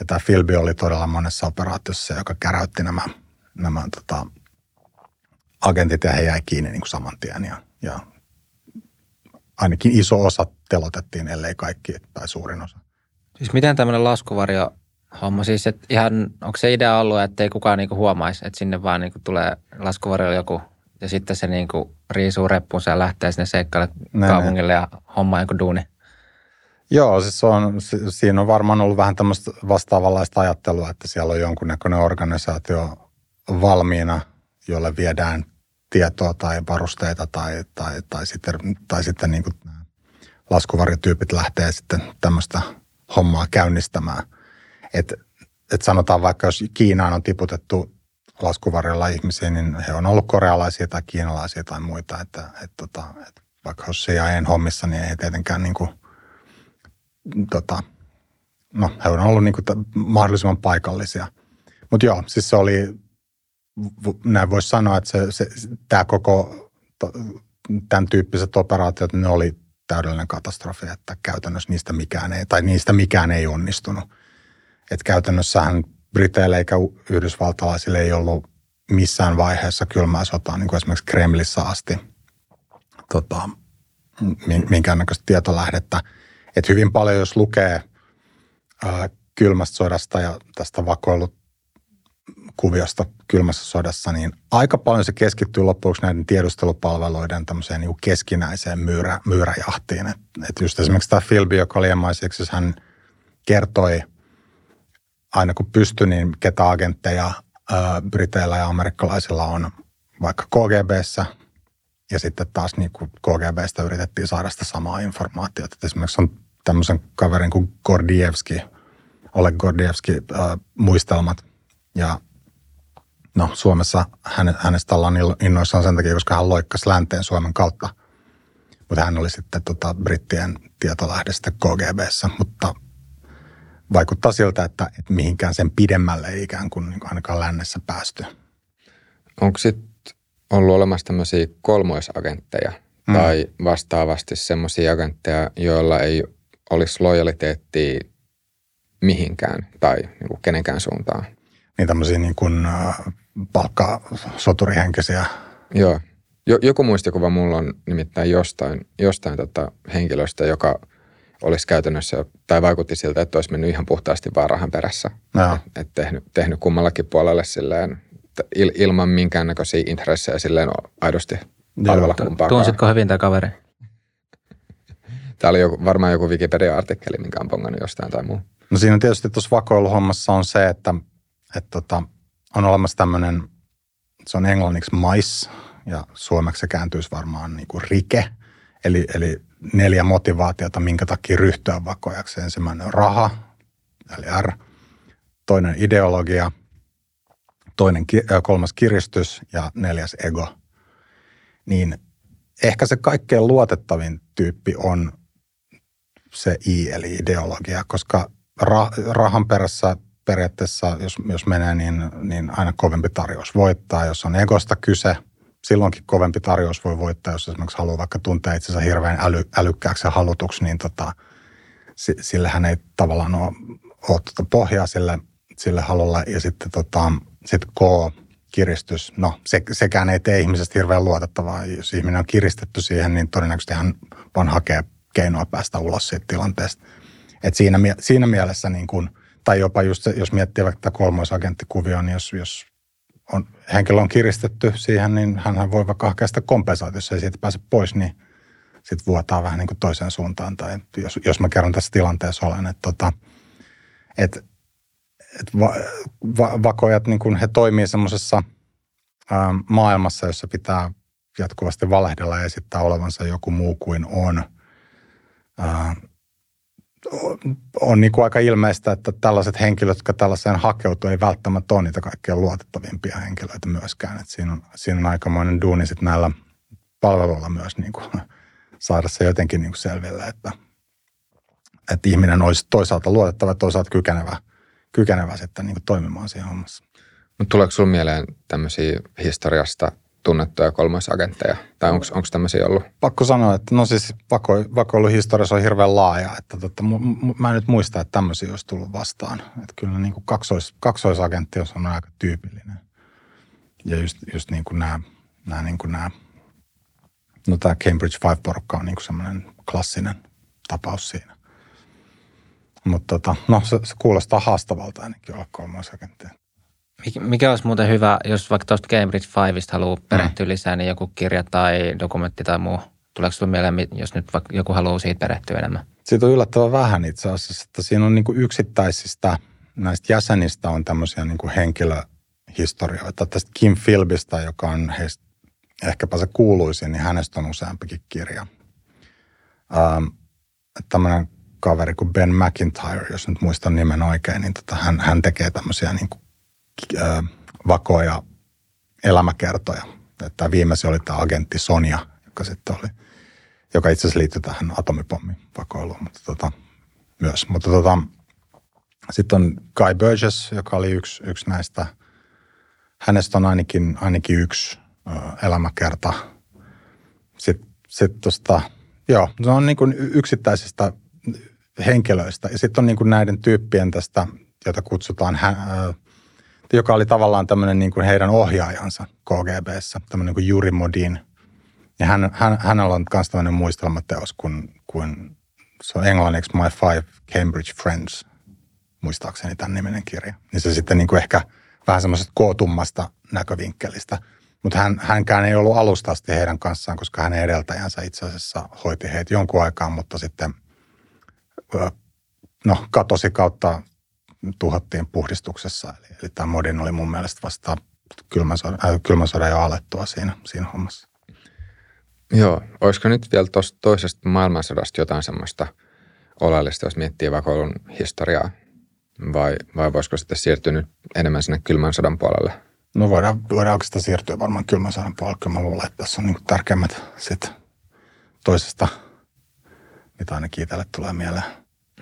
Ja tämä Filbi oli todella monessa operaatiossa, joka käräytti nämä, nämä tota, agentit ja he jäi kiinni niin kuin saman tien. Ja, ja ainakin iso osa telotettiin, ellei kaikki tai suurin osa. Siis miten tämmöinen laskuvarjo homma. Siis, että ihan, onko se idea ollut, että ei kukaan niinku huomaisi, että sinne vaan niinku tulee laskuvarjolla joku ja sitten se niinku riisuu reppuunsa ja lähtee sinne seikkaille kaupungille ja hommaa joku duuni? Joo, siis on, siinä on varmaan ollut vähän tämmöistä vastaavanlaista ajattelua, että siellä on jonkunnäköinen organisaatio valmiina, jolle viedään tietoa tai varusteita tai, tai, tai sitten, tai sitten niin laskuvarjotyypit lähtee sitten tämmöistä hommaa käynnistämään. Et, et sanotaan vaikka, jos Kiinaan on tiputettu laskuvarjolla ihmisiä, niin he on ollut korealaisia tai kiinalaisia tai muita. Että, et, tota, et vaikka jos CIAn hommissa, niin ei tietenkään niin kuin, tota, no he on ollut niin kuin mahdollisimman paikallisia. Mutta joo, siis se oli, näin voisi sanoa, että se, se, tämä koko, tämän tyyppiset operaatiot, ne oli täydellinen katastrofi, että käytännössä niistä mikään ei, tai niistä mikään ei onnistunut. Että käytännössähän Briteille eikä yhdysvaltalaisille ei ollut missään vaiheessa kylmää sotaa, niin kuin esimerkiksi Kremlissä asti, tota, minkäännäköistä tietolähdettä. Että hyvin paljon, jos lukee ää, kylmästä sodasta ja tästä vakoilut kuviosta kylmässä sodassa, niin aika paljon se keskittyy loppuksi näiden tiedustelupalveluiden tämmöiseen niin keskinäiseen myyrä, myyräjahtiin. Et, et just esimerkiksi tämä Philby, joka oli MI6, hän kertoi aina kun pystyi, niin ketä agentteja Briteillä ja amerikkalaisilla on vaikka KGBssä, ja sitten taas niin kuin KGBstä yritettiin saada sitä samaa informaatiota. Et esimerkiksi on tämmöisen kaverin kuin Gordievski, Oleg Gordievski, äh, muistelmat, ja No Suomessa hänestä ollaan innoissaan sen takia, koska hän loikkasi länteen Suomen kautta. Mutta hän oli sitten tota brittien tietolähdestä KGBssä, mutta vaikuttaa siltä, että, että mihinkään sen pidemmälle ei ikään kuin, niin kuin ainakaan lännessä päästy. Onko sitten ollut olemassa tämmöisiä kolmoisagentteja mm. tai vastaavasti semmoisia agentteja, joilla ei olisi lojaliteettia mihinkään tai niin kuin kenenkään suuntaan? Niin tämmöisiä niin kuin palkkasoturihenkisiä. Joo. Joku muistikuva mulla on nimittäin jostain, jostain tota henkilöstä, joka olisi käytännössä, tai vaikutti siltä, että olisi mennyt ihan puhtaasti vaan rahan perässä. Että et tehnyt, tehnyt kummallakin puolelle silleen, il, ilman minkäännäköisiä intressejä silleen aidosti palvella kumpaakaan. Tunsitko hyvin tämä kaveri? Tämä oli joku, varmaan joku Wikipedia-artikkeli, minkä on pongannut jostain tai muu. No siinä tietysti tuossa vakoiluhommassa on se, että, että tota, on olemassa tämmöinen, se on englanniksi mais ja suomeksi se kääntyisi varmaan niin kuin rike. Eli, eli neljä motivaatiota, minkä takia ryhtyä vakojaksi. Ensimmäinen on raha, eli R. Toinen ideologia, toinen kolmas kiristys ja neljäs ego. Niin ehkä se kaikkein luotettavin tyyppi on se I, eli ideologia, koska rahan perässä periaatteessa, jos, jos menee, niin, niin aina kovempi tarjous voittaa. Jos on egosta kyse, silloinkin kovempi tarjous voi voittaa, jos esimerkiksi haluaa vaikka tuntea itsensä hirveän äly, älykkääksi ja halutuksi, niin tota, sillähän ei tavallaan ole, ole tuota pohjaa sille, sille halulla. Ja sitten tota, sit K, kiristys, no se, sekään ei tee ihmisestä hirveän luotettavaa. Jos ihminen on kiristetty siihen, niin todennäköisesti hän vaan hakee keinoa päästä ulos siitä tilanteesta. Et siinä, siinä mielessä niin kuin – tai jopa just se, jos miettii vaikka tätä kolmoisagenttikuvioa, niin jos, jos on, henkilö on kiristetty siihen, niin hän voi vaikka hakea jos ei siitä pääse pois, niin sitten vuotaa vähän niin kuin toiseen suuntaan. Tai jos, jos mä kerron tässä tilanteessa olen, että tota, et, et va, va, vakojat, niin kuin he toimii semmoisessa maailmassa, jossa pitää jatkuvasti valehdella ja esittää olevansa joku muu kuin on. Ää, on niin kuin aika ilmeistä, että tällaiset henkilöt, jotka tällaiseen hakeutuu, ei välttämättä ole niitä kaikkein luotettavimpia henkilöitä myöskään. Että siinä, on, siinä on aikamoinen duuni sitten näillä palveluilla myös niin kuin saada se jotenkin niin kuin selville, että, että ihminen olisi toisaalta luotettava ja toisaalta kykenevä, kykenevä sitten niin kuin toimimaan siinä hommassa. Mutta tuleeko sinulle mieleen tämmöisiä historiasta tunnettuja kolmoisagentteja? Tai onko tämmöisiä ollut? Pakko sanoa, että no siis vako, vakoiluhistoriassa on hirveän laaja. Että tota, mä en nyt muista, että tämmöisiä olisi tullut vastaan. Että kyllä niin kuin kaksois, kaksoisagentti on aika tyypillinen. Ja just, just niin kuin nämä, nämä, niin kuin nämä no tämä Cambridge Five-porukka on niin kuin semmoinen klassinen tapaus siinä. Mutta tota, no se, se kuulostaa haastavalta ainakin olla kolmoisagentteja. Mikä olisi muuten hyvä, jos vaikka tuosta Cambridge Fiveista haluaa perehtyä mm. lisää, niin joku kirja tai dokumentti tai muu Tuleeko sinulle mieleen, jos nyt vaikka joku haluaa siitä perehtyä enemmän? Siitä on yllättävän vähän itse asiassa, että siinä on niin kuin yksittäisistä näistä jäsenistä on tämmöisiä niin kuin henkilöhistorioita. Tästä Kim Philbistä, joka on heistä ehkäpä se kuuluisin, niin hänestä on useampikin kirja. Ähm, tämmöinen kaveri kuin Ben McIntyre, jos nyt muistan nimen oikein, niin tota, hän, hän tekee tämmöisiä niin kuin, vakoja elämäkertoja. Tämä viimeisin oli tämä agentti Sonia, joka sitten oli, joka itse asiassa liittyy tähän atomipommin vakoiluun, mutta tota, myös. Mutta tota, sitten on Guy Burgess, joka oli yksi, yksi näistä. Hänestä on ainakin, ainakin yksi elämäkerta. Sitten sit tuosta, joo, se on niin kuin yksittäisistä henkilöistä. Ja sitten on niin kuin näiden tyyppien tästä, jota kutsutaan, joka oli tavallaan tämmöinen niin kuin heidän ohjaajansa KGBssä, tämmöinen kuin Juri Modin. Ja hän, hän, hänellä on myös tämmöinen muistelmateos kuin, kuin se on englanniksi My Five Cambridge Friends, muistaakseni tämän nimenen kirja. Niin se sitten niin kuin ehkä vähän semmoisesta kootummasta näkövinkkelistä. Mutta hän, hänkään ei ollut alusta asti heidän kanssaan, koska hänen edeltäjänsä itse asiassa hoiti heitä jonkun aikaa, mutta sitten no, katosi kautta tuhottiin puhdistuksessa. Eli, eli tämä modin oli mun mielestä vasta kylmän sodan, äh, kylmän sodan jo alettua siinä, siinä hommassa. Joo, olisiko nyt vielä tuosta toisesta maailmansodasta jotain semmoista oleellista, jos miettii vakoilun historiaa? Vai, vai voisiko sitten siirtyä nyt enemmän sinne kylmän sodan puolelle? No voidaan, voidaan oikeastaan siirtyä varmaan kylmän sodan puolelle. Kyllä mä luulen, että tässä on niin tärkeimmät sit toisesta, mitä ainakin itselle tulee mieleen.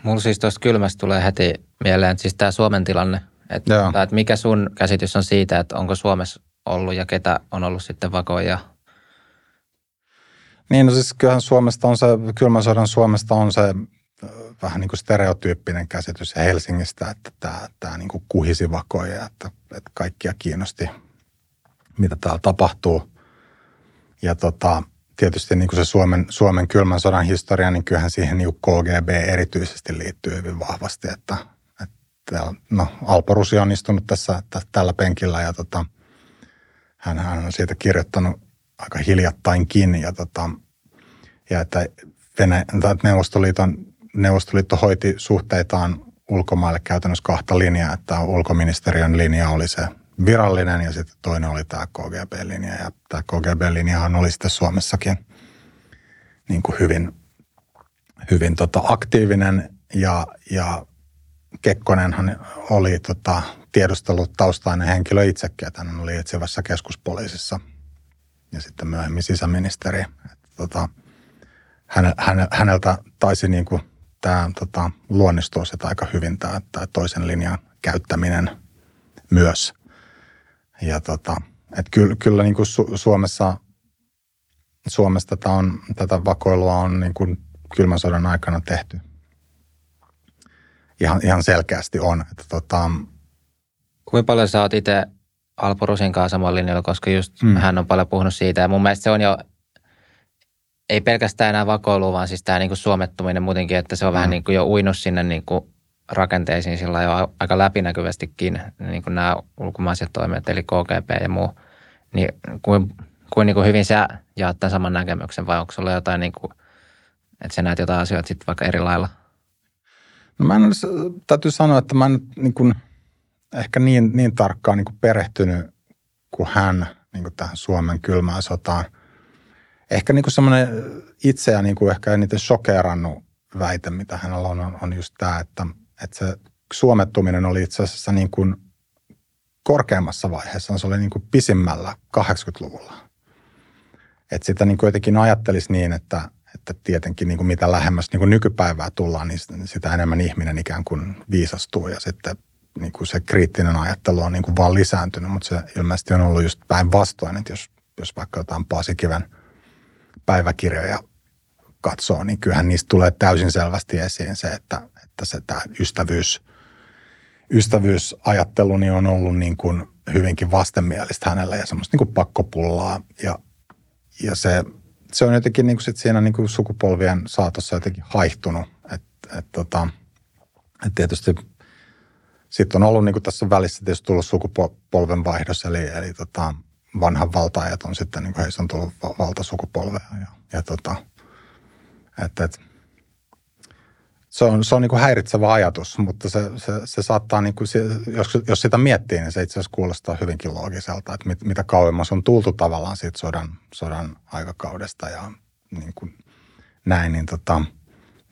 Mulla siis tuosta kylmästä tulee heti mieleen siis tämä Suomen tilanne. Että, että mikä sun käsitys on siitä, että onko Suomessa ollut ja ketä on ollut sitten vakoja? Niin, no siis kyllähän Suomesta on se, kylmän sodan Suomesta on se vähän niin kuin stereotyyppinen käsitys Helsingistä, että tämä, tämä niin kuin kuhisi vakoja, että, että kaikkia kiinnosti, mitä täällä tapahtuu. Ja tota, tietysti niin kuin se Suomen, Suomen kylmän sodan historia, niin kyllähän siihen niin KGB erityisesti liittyy hyvin vahvasti, että, että no, Alpo Rusi on istunut tässä t- tällä penkillä ja tota, hän, hän on siitä kirjoittanut aika hiljattainkin ja, tota, ja että Venäjä, Neuvostoliiton Neuvostoliitto hoiti suhteitaan ulkomaille käytännössä kahta linjaa, että ulkoministeriön linja oli se virallinen ja sitten toinen oli tämä KGB-linja. Ja tämä KGB-linjahan oli sitten Suomessakin niin kuin hyvin, hyvin tota aktiivinen ja, ja Kekkonenhan oli tota tiedustelutaustainen henkilö itsekin, että hän oli etsivässä keskuspoliisissa ja sitten myöhemmin sisäministeri. Että tota, häneltä taisi niin kuin tämä tota, luonnistuu sitä aika hyvin tämä, tämä toisen linjan käyttäminen myös. Ja tota, et kyllä, kyllä niin kuin Su- Suomessa, Suomessa tätä, on, tätä vakoilua on niin kuin kylmän sodan aikana tehty. Ihan, ihan selkeästi on. Että tota, Kuinka paljon sä oot itse Alpo Rusin kanssa samalla linjalla, koska just mm. hän on paljon puhunut siitä ja mun mielestä se on jo ei pelkästään enää vakoilu, vaan siis tämä niinku suomettuminen muutenkin, että se on mm. vähän niin kuin jo uinut sinne niinku rakenteisiin sillä jo aika läpinäkyvästikin, niin kuin nämä ulkomaiset toimet, eli KGP ja muu. Niin kuin, kuin, niin kuin hyvin sä jaat tämän saman näkemyksen, vai onko sulla jotain, niin kuin, että sä näet jotain asioita sitten vaikka eri lailla? No mä en olisi, täytyy sanoa, että mä en niin kuin, ehkä niin, niin tarkkaan niin kuin perehtynyt kuin hän niin kuin tähän Suomen kylmään sotaan – ehkä niin semmoinen itseä niin kuin ehkä eniten shokerannut väite, mitä hänellä on, on just tämä, että, että se suomettuminen oli itse asiassa niin kuin korkeammassa vaiheessa, se oli niin kuin pisimmällä 80-luvulla. Että sitä niin kuin jotenkin ajattelisi niin, että, että tietenkin niin kuin mitä lähemmäs niin kuin nykypäivää tullaan, niin sitä enemmän ihminen ikään kuin viisastuu ja sitten niin kuin se kriittinen ajattelu on niin kuin vaan lisääntynyt, mutta se ilmeisesti on ollut just päinvastoin, että jos, jos vaikka jotain Paasikiven – päiväkirjoja katsoo, niin kyllähän niistä tulee täysin selvästi esiin se, että, että se tämä ystävyys, ystävyysajattelu niin on ollut niin kuin hyvinkin vastenmielistä hänellä ja semmoista niin kuin pakkopullaa. Ja, ja se, se on jotenkin niin kuin sit siinä niin kuin sukupolvien saatossa jotenkin haihtunut. Että et, tota, et tietysti sitten on ollut niin kuin tässä välissä tietysti tullut sukupolven vaihdos, eli, eli tota, vanhan valtaajat on sitten, niin kuin heissä on tullut valtasukupolvea. Ja, ja tota, että, että se on, se on niin kuin häiritsevä ajatus, mutta se, se, se saattaa, niin kuin, jos, jos sitä miettii, niin se itse asiassa kuulostaa hyvinkin loogiselta, että mit, mitä kauemmas on tultu tavallaan siitä sodan, sodan aikakaudesta ja niin kuin näin, niin, tota,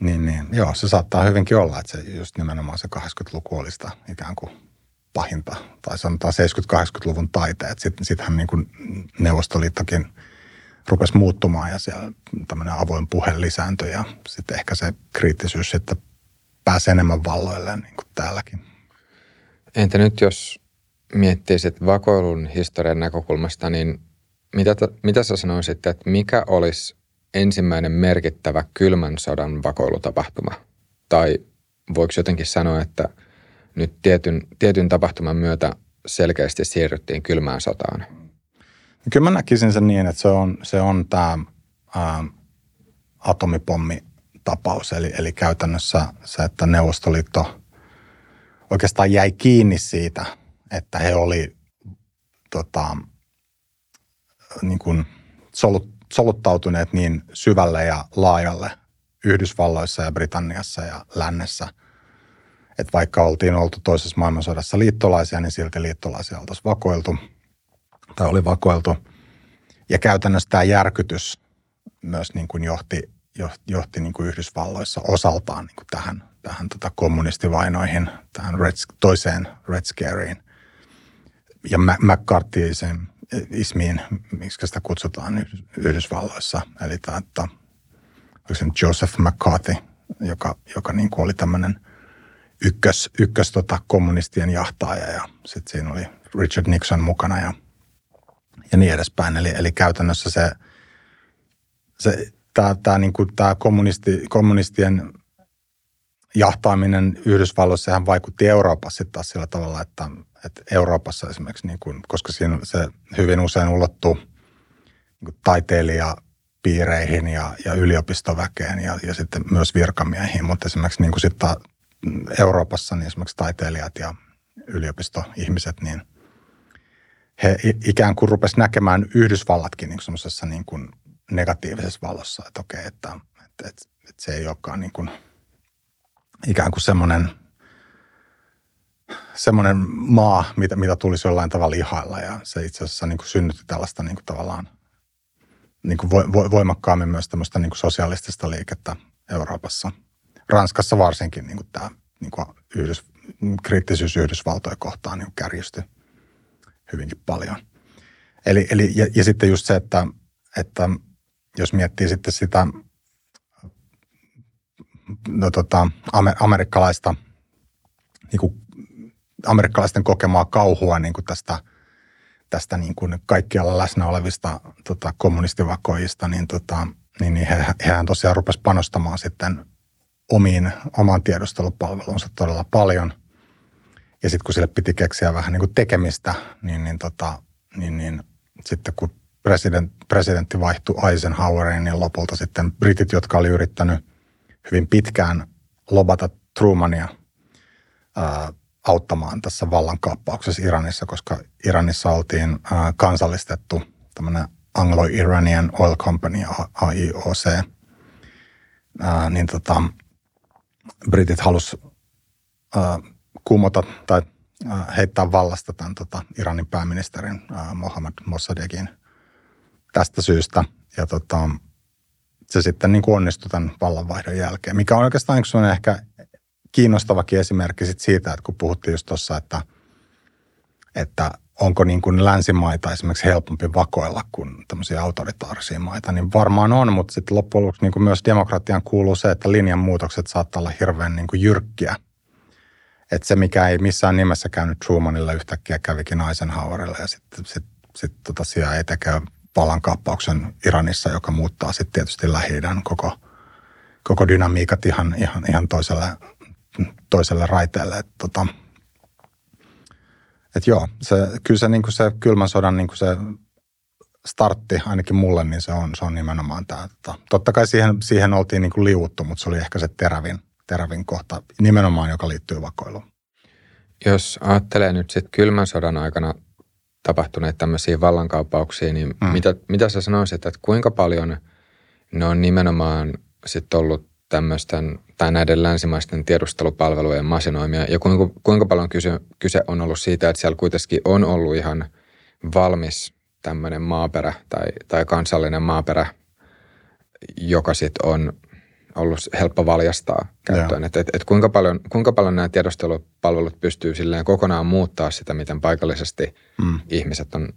niin, niin joo, se saattaa hyvinkin olla, että se just nimenomaan se 80-luku oli sitä ikään kuin pahinta, tai sanotaan 70-80-luvun taiteet. Sitten sittenhän niin kuin Neuvostoliittokin rupesi muuttumaan ja siellä tämmöinen avoin puhe lisääntyi ja sitten ehkä se kriittisyys sitten pääsi enemmän valloille niin kuin täälläkin. Entä nyt jos miettii vakoilun historian näkökulmasta, niin mitä, mitä sä sanoisit, että mikä olisi ensimmäinen merkittävä kylmän sodan vakoilutapahtuma? Tai voiko jotenkin sanoa, että nyt tietyn, tietyn tapahtuman myötä selkeästi siirryttiin kylmään sotaan? Kyllä mä näkisin sen niin, että se on, se on tämä ää, atomipommi-tapaus. Eli, eli käytännössä se, että Neuvostoliitto oikeastaan jäi kiinni siitä, että he oli tota, niin kuin solut, soluttautuneet niin syvälle ja laajalle Yhdysvalloissa ja Britanniassa ja lännessä, että vaikka oltiin oltu toisessa maailmansodassa liittolaisia, niin silti liittolaisia oltaisiin vakoiltu – tai oli vakoiltu. Ja käytännössä tämä järkytys myös niin kuin johti, johti niin kuin Yhdysvalloissa osaltaan niin kuin tähän, tähän tota kommunistivainoihin, tähän red, toiseen Red Scareen. Ja McCarthyiseen ismiin, miksi sitä kutsutaan Yhdysvalloissa. Eli tämä, että, se Joseph McCarthy, joka, joka niin kuin oli tämmöinen ykkös, ykkös tota kommunistien jahtaaja ja sitten siinä oli Richard Nixon mukana ja – ja niin edespäin. Eli, eli käytännössä se, se tämä, tämä, niin kuin, tämä kommunisti, kommunistien jahtaaminen Yhdysvalloissa sehän vaikutti Euroopassa sitten taas sillä tavalla, että, että Euroopassa esimerkiksi, niin kuin, koska siinä se hyvin usein ulottuu niin taiteilijapiireihin ja, ja yliopistoväkeen ja, ja sitten myös virkamiehiin, mutta esimerkiksi niin kuin sitten Euroopassa niin esimerkiksi taiteilijat ja yliopistoihmiset, niin – he ikään kuin rupesivat näkemään Yhdysvallatkin niin semmoisessa niin negatiivisessa valossa, että okei, että, että, että, että se ei olekaan niin kuin ikään kuin semmoinen, semmoinen maa, mitä, mitä tulisi jollain tavalla ihailla ja se itse asiassa niin kuin synnytti tällaista niin kuin tavallaan niin kuin voimakkaammin myös tämmöistä niin kuin sosialistista liikettä Euroopassa. Ranskassa varsinkin niin kuin tämä niin kuin Yhdys, kriittisyys Yhdysvaltoja kohtaan niin kärjistyi hyvinkin paljon. Eli, eli ja, ja sitten just se, että, että jos miettii sitten sitä no tota, amerikkalaista, niin kuin, amerikkalaisten kokemaa kauhua niin kuin tästä, tästä niin kuin kaikkialla läsnä olevista tota, kommunistivakoijista, niin, tota, niin, niin he, hehän tosiaan rupesivat panostamaan sitten omiin, omaan tiedustelupalvelunsa todella paljon – ja sitten kun sille piti keksiä vähän niin kuin tekemistä, niin, niin, tota, niin, niin sitten kun president, presidentti vaihtui Eisenhoweriin, niin lopulta sitten britit, jotka oli yrittänyt hyvin pitkään lobata Trumania ää, auttamaan tässä vallankaappauksessa Iranissa, koska Iranissa oltiin ää, kansallistettu tämmöinen Anglo-Iranian Oil Company, AIOC, ää, niin tota, britit halusivat kumota tai äh, heittää vallasta tämän tota, Iranin pääministerin äh, Mohammad Mossadekin tästä syystä. Ja tota, se sitten niin kuin onnistui tämän vallanvaihdon jälkeen, mikä on oikeastaan yksi ehkä kiinnostavakin esimerkki sit siitä, että kun puhuttiin just tuossa, että, että onko niin kuin länsimaita esimerkiksi helpompi vakoilla kuin tämmöisiä autoritaarisia maita, niin varmaan on, mutta sitten loppujen lopuksi niin kuin myös demokratian kuuluu se, että linjanmuutokset saattaa olla hirveän niin kuin jyrkkiä – että se, mikä ei missään nimessä käynyt Trumanille, yhtäkkiä kävikin Eisenhowerille ja sitten sit, sit, tota CIA tekee vallankaappauksen Iranissa, joka muuttaa sitten tietysti lähi koko, koko dynamiikat ihan, ihan, ihan toiselle, toiselle raiteelle. Että tota, et joo, se, kyllä se, niin se kylmän sodan niin se startti, ainakin mulle, niin se on, se on nimenomaan tämä. Totta kai siihen, siihen oltiin niin kuin liuuttu, mutta se oli ehkä se terävin, terävin kohta nimenomaan, joka liittyy vakoiluun. Jos ajattelee nyt sitten kylmän sodan aikana tapahtuneet tämmöisiä vallankaappauksia, niin mm. mitä, mitä sä sanoisit, että kuinka paljon ne on nimenomaan sitten ollut tämmöisten tai näiden länsimaisten tiedustelupalvelujen masinoimia ja kuinka, kuinka paljon kyse, kyse on ollut siitä, että siellä kuitenkin on ollut ihan valmis tämmöinen maaperä tai, tai kansallinen maaperä, joka sitten on ollut helppo valjastaa käyttöön. Että et, et kuinka, paljon, kuinka paljon nämä tiedustelupalvelut pystyy silleen kokonaan muuttaa sitä, miten paikallisesti mm. ihmiset on,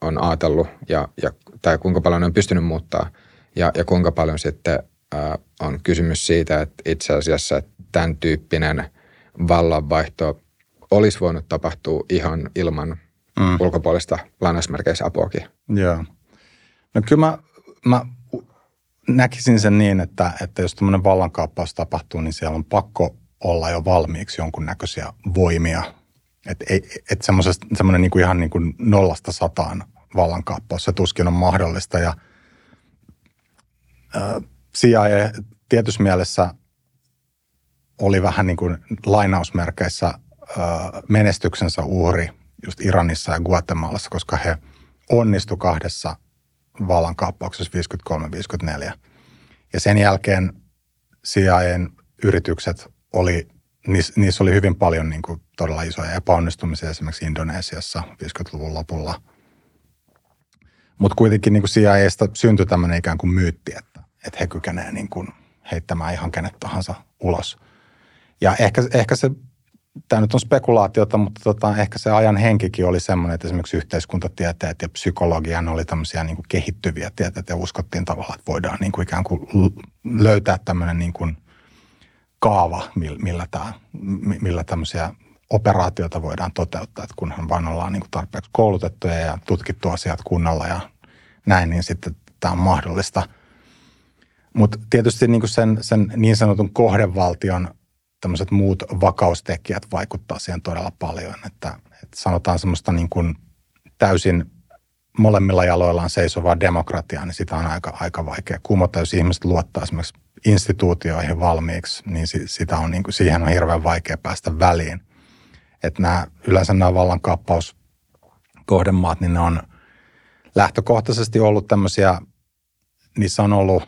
on ajatellut ja, ja, tai kuinka paljon ne on pystynyt muuttaa ja, ja kuinka paljon sitten ää, on kysymys siitä, että itse asiassa tämän tyyppinen vallanvaihto olisi voinut tapahtua ihan ilman mm. ulkopuolista lainausmerkeissä apuakin. Joo. No kyllä mä, mä näkisin sen niin, että, että jos tämmöinen vallankaappaus tapahtuu, niin siellä on pakko olla jo valmiiksi jonkunnäköisiä voimia. Että et semmoinen niin kuin ihan niin kuin nollasta sataan vallankaappaus, se tuskin on mahdollista. Ja CIA tietyssä mielessä oli vähän niin kuin lainausmerkeissä menestyksensä uhri just Iranissa ja Guatemalassa, koska he onnistu kahdessa – vallankaappauksessa 53-54. Ja sen jälkeen CIAn yritykset oli, niissä oli hyvin paljon niin kuin todella isoja epäonnistumisia esimerkiksi Indonesiassa 50-luvun lopulla. Mutta kuitenkin niin kuin CIAsta syntyi tämmöinen ikään kuin myytti, että, että he kykenevät niin heittämään ihan kenet tahansa ulos. Ja ehkä, ehkä se tämä nyt on spekulaatiota, mutta tota, ehkä se ajan henkikin oli semmoinen, että esimerkiksi yhteiskuntatieteet ja psykologia oli tämmöisiä niin kuin kehittyviä tieteitä ja uskottiin tavallaan, että voidaan niin kuin ikään kuin löytää tämmöinen niin kuin kaava, millä, tämä, millä tämmöisiä operaatioita voidaan toteuttaa, että kunhan vain ollaan niin kuin tarpeeksi koulutettuja ja tutkittu asiat kunnolla ja näin, niin sitten tämä on mahdollista. Mutta tietysti niin kuin sen, sen niin sanotun kohdevaltion tämmöiset muut vakaustekijät vaikuttaa siihen todella paljon. Että, että sanotaan semmoista niin kuin täysin molemmilla jaloillaan seisovaa demokratiaa, niin sitä on aika, aika vaikea kumota. Jos ihmiset luottaa esimerkiksi instituutioihin valmiiksi, niin sitä on, niin kuin, siihen on hirveän vaikea päästä väliin. Että nämä, yleensä nämä vallankaappauskohdemaat, niin ne on lähtökohtaisesti ollut tämmöisiä, niissä on ollut,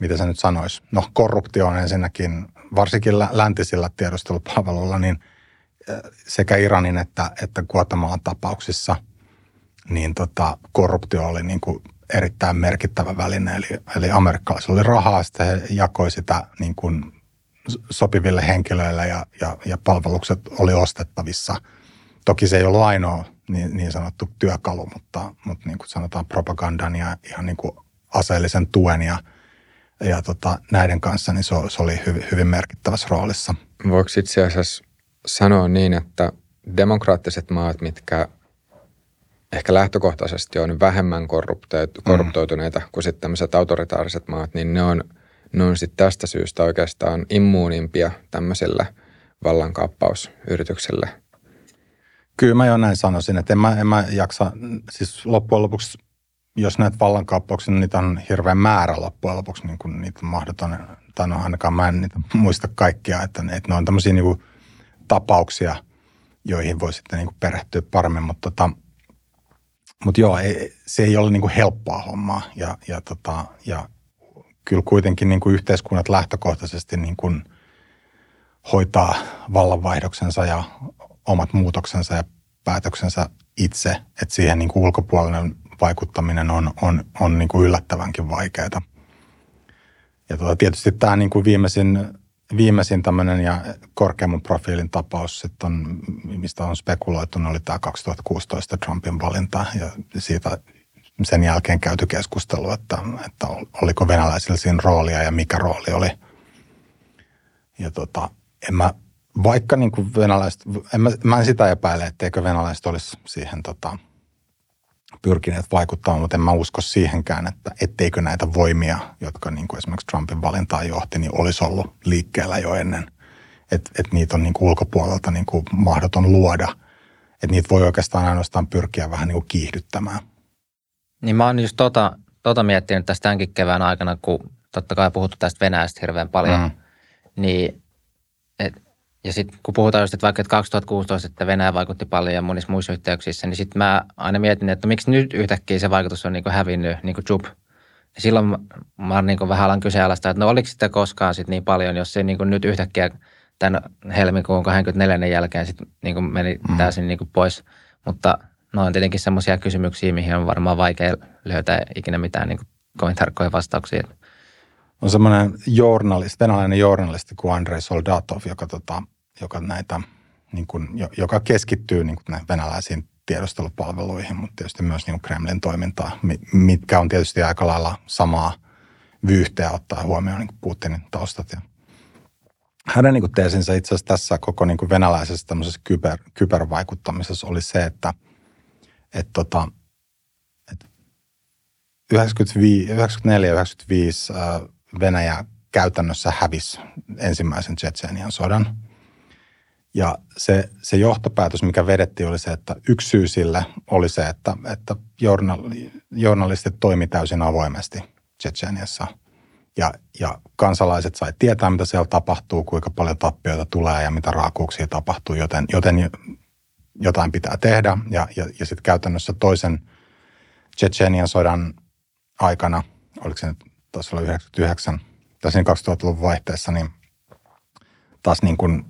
mitä se nyt sanoisi, no korruptio on ensinnäkin varsinkin läntisillä tiedustelupalveluilla, niin sekä Iranin että, että Guatemalan tapauksissa niin tota, korruptio oli niin kuin erittäin merkittävä väline. Eli, eli amerikkalaisilla oli rahaa, sitten he jakoi sitä niin kuin sopiville henkilöille ja, ja, ja palvelukset oli ostettavissa. Toki se ei ollut ainoa niin, niin sanottu työkalu, mutta, mutta niin kuin sanotaan propagandan ja ihan niin kuin aseellisen tuen ja – ja tota, näiden kanssa niin se, se oli hyvin, hyvin merkittävässä roolissa. Voiko itse asiassa sanoa niin, että demokraattiset maat, mitkä ehkä lähtökohtaisesti on vähemmän korruptoituneita mm. kuin sitten tämmöiset autoritaariset maat, niin ne on, ne on sitten tästä syystä oikeastaan immuunimpia tämmöiselle vallankaappausyritykselle. Kyllä mä jo näin sanoisin, että en mä, en mä jaksa, siis loppujen lopuksi jos näet vallankaappauksia, niin niitä on hirveän määrä loppujen lopuksi, niin kuin niitä on mahdoton, tai no ainakaan mä en niitä muista kaikkia, että ne, että ne on tämmöisiä niin tapauksia, joihin voi sitten niin kuin perehtyä paremmin, mutta tota, mutta joo, ei, se ei ole niin kuin helppoa hommaa ja, ja, tota, ja kyllä kuitenkin niin kuin yhteiskunnat lähtökohtaisesti niin kuin hoitaa vallanvaihdoksensa ja omat muutoksensa ja päätöksensä itse, että siihen niin kuin ulkopuolinen vaikuttaminen on, on, on niin kuin yllättävänkin vaikeaa. Ja tuota, tietysti tämä niin kuin viimeisin, viimeisin tämmöinen ja korkeamman profiilin tapaus, sitten on, mistä on spekuloitu, oli tämä 2016 Trumpin valinta ja siitä sen jälkeen käyty keskustelu, että, että oliko venäläisillä siinä roolia ja mikä rooli oli. Ja tota, en mä, vaikka niin kuin venäläiset, en mä, mä en sitä epäile, etteikö venäläiset olisi siihen tota, pyrkineet vaikuttamaan, mutta en mä usko siihenkään, että etteikö näitä voimia, jotka niin kuin esimerkiksi Trumpin valintaan johti, niin olisi ollut liikkeellä jo ennen. Että et niitä on niin kuin ulkopuolelta niin kuin mahdoton luoda. Että niitä voi oikeastaan ainoastaan pyrkiä vähän niin kuin kiihdyttämään. Niin mä oon just tota, tota miettinyt tästä tämänkin kevään aikana, kun totta kai puhuttu tästä Venäjästä hirveän paljon, mm. niin et, ja sitten kun puhutaan just, että vaikka että 2016, että Venäjä vaikutti paljon ja monissa muissa yhteyksissä, niin sitten mä aina mietin, että miksi nyt yhtäkkiä se vaikutus on niin kuin hävinnyt, niin kuin Jup. Ja silloin mä, niin kuin vähän alan kyseenalaista, että no oliko sitä koskaan sit niin paljon, jos se niin kuin nyt yhtäkkiä tämän helmikuun 24. jälkeen sit niin kuin meni mm. täysin niin kuin pois. Mutta no on tietenkin semmoisia kysymyksiä, mihin on varmaan vaikea löytää ikinä mitään niin kuin kovin tarkkoja vastauksia. On semmoinen journalisti, venäläinen journalisti kuin Andrei Soldatov, joka, tota, joka, näitä, niin kuin, joka keskittyy niin kuin venäläisiin tiedustelupalveluihin, mutta tietysti myös niin kuin Kremlin toimintaa, mitkä on tietysti aika lailla samaa vyyhteä ottaa huomioon niin kuin Putinin taustat. Ja hänen niin kuin teesinsä itse asiassa tässä koko niin kuin venäläisessä tämmöisessä kyber, kybervaikuttamisessa oli se, että, että, tota, että 94-95 Venäjä käytännössä hävisi ensimmäisen Tsetseenian sodan. Ja se, se johtopäätös, mikä vedettiin, oli se, että yksi syy sille oli se, että, että journalistit toimi täysin avoimesti Tsetseeniassa. Ja, ja kansalaiset sai tietää, mitä siellä tapahtuu, kuinka paljon tappioita tulee ja mitä raakuuksia tapahtuu, joten, joten jotain pitää tehdä. Ja, ja, ja sitten käytännössä toisen Tsetseenian sodan aikana, oliko se nyt taisi olla 99, tässä 2000-luvun vaihteessa, niin taas niin kuin,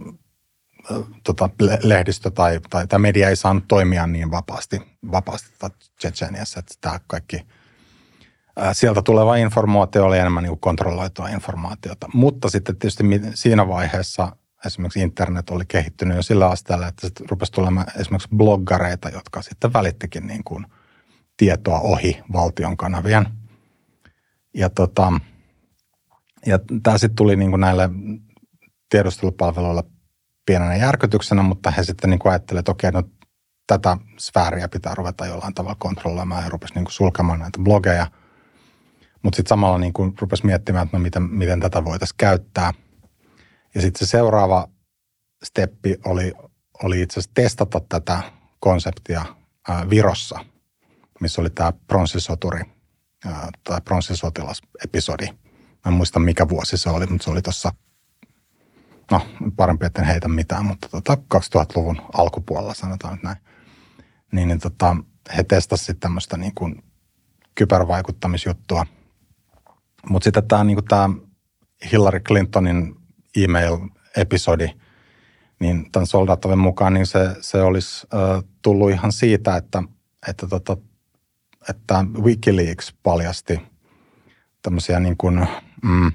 tota, lehdistö tai, tai, tai media ei saanut toimia niin vapaasti, vapaasti Tsetseniassa, että tämä kaikki ää, sieltä tuleva informaatio oli enemmän niin kontrolloitua informaatiota. Mutta sitten tietysti siinä vaiheessa esimerkiksi internet oli kehittynyt jo sillä asteella, että sitten rupesi tulemaan esimerkiksi bloggareita, jotka sitten välittikin niin kuin tietoa ohi valtion kanavien – ja, tota, ja tämä sitten tuli niin kuin näille tiedustelupalveluille pienenä järkytyksenä, mutta he sitten niin kuin ajattelivat, että okei, no tätä sfääriä pitää ruveta jollain tavalla kontrolloimaan ja rupesi niin sulkemaan näitä blogeja. Mutta sitten samalla niin kuin rupesi miettimään, että no miten, miten tätä voitaisiin käyttää. Ja sitten se seuraava steppi oli, oli itse asiassa testata tätä konseptia ää, Virossa, missä oli tämä pronssisoturi tai pronssisotilasepisodi. Mä en muista mikä vuosi se oli, mutta se oli tuossa, no parempi etten heitä mitään, mutta tota 2000-luvun alkupuolella sanotaan nyt näin. Niin, niin tota, he testasivat tämmöistä niin kuin kybervaikuttamisjuttua. Mutta sitten tämä niin Hillary Clintonin email-episodi, niin tämän soldaattoven mukaan niin se, se olisi äh, tullut ihan siitä, että, että tota, että Wikileaks paljasti tämmöisiä niin kuin, mm,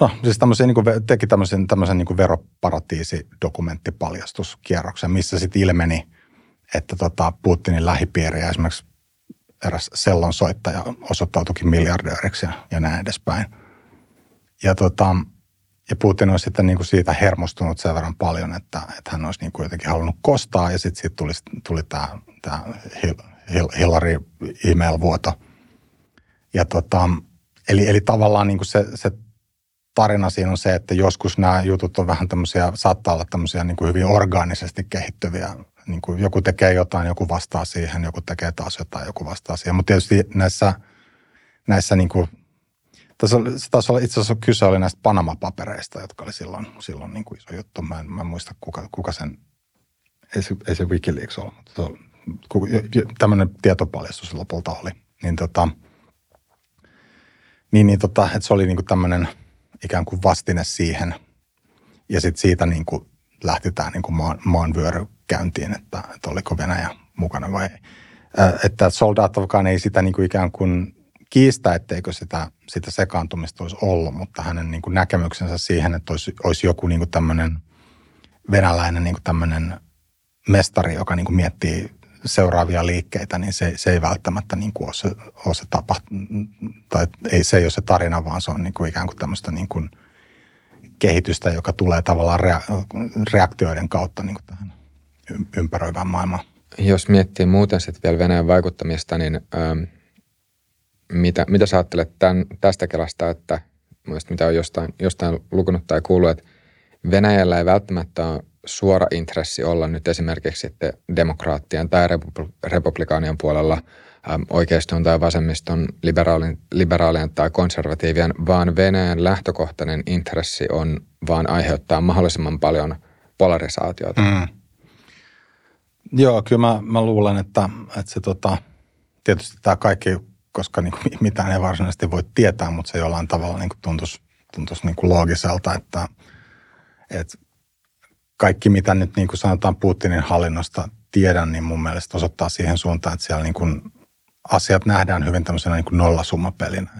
no siis tämmöisiä, niin kuin, teki tämmöisen, tämmöisen niin veroparatiisidokumenttipaljastuskierroksen, missä sitten ilmeni, että tota Putinin lähipiiri ja esimerkiksi eräs sellon soittaja osoittautuikin miljardööriksi ja, ja näin edespäin. Ja, tota, ja Putin olisi sitten niin kuin siitä hermostunut sen verran paljon, että, että hän olisi niin kuin jotenkin halunnut kostaa ja sitten siitä tuli, tuli tämä tämä Hillary email-vuoto. Ja tota, eli, eli tavallaan niin kuin se, se tarina siinä on se, että joskus nämä jutut on vähän tämmöisiä, saattaa olla tämmöisiä niin kuin hyvin orgaanisesti kehittyviä. Niin kuin joku tekee jotain, joku vastaa siihen, joku tekee taas jotain, joku vastaa siihen. Mutta tietysti näissä, näissä niin kuin, tässä, se taisi olla itse asiassa kyse oli näistä Panama-papereista, jotka oli silloin, silloin niin kuin iso juttu. Mä en, mä en muista, kuka, kuka sen, ei se, ei se Wikileaks ollut, mutta se tämmöinen tietopaljastus lopulta oli. Niin, tota, niin, niin tota, että se oli niin kuin tämmöinen ikään kuin vastine siihen. Ja sitten siitä niin kuin lähti tämä niin kuin maan, maanvyöry käyntiin, että, että oliko Venäjä mukana vai ei. Että Soldatovkaan ei sitä niin kuin ikään kuin kiistä, etteikö sitä, sitä sekaantumista olisi ollut, mutta hänen niin kuin näkemyksensä siihen, että olisi, olisi joku niin kuin tämmöinen venäläinen niin kuin tämmöinen mestari, joka niin kuin miettii seuraavia liikkeitä, niin se, se ei välttämättä niin kuin ole, se, ole se tapa, tai ei, se ei ole se tarina, vaan se on niin kuin ikään kuin tämmöistä niin kuin kehitystä, joka tulee tavallaan rea- reaktioiden kautta niin kuin tähän ympäröivään maailmaan. Jos miettii muuten sitten vielä Venäjän vaikuttamista, niin ähm, mitä, mitä sä ajattelet tämän, tästä kelasta, että mitä on jostain, jostain lukunut tai kuullut, että Venäjällä ei välttämättä ole suora intressi olla nyt esimerkiksi sitten demokraattien tai republikaanien puolella, oikeiston tai vasemmiston, liberaalin, liberaalien tai konservatiivien, vaan Venäjän lähtökohtainen intressi on vaan aiheuttaa mahdollisimman paljon polarisaatiota. Mm. Joo, kyllä mä, mä luulen, että, että se tota, tietysti tämä kaikki, koska niin kuin mitään ei varsinaisesti voi tietää, mutta se jollain tavalla niin kuin tuntuisi, tuntuisi niin kuin loogiselta, että, että kaikki mitä nyt niin kuin sanotaan Putinin hallinnosta tiedän, niin mun mielestä osoittaa siihen suuntaan, että siellä niin kuin asiat nähdään hyvin tämmöisenä niin kuin nollasummapelinä.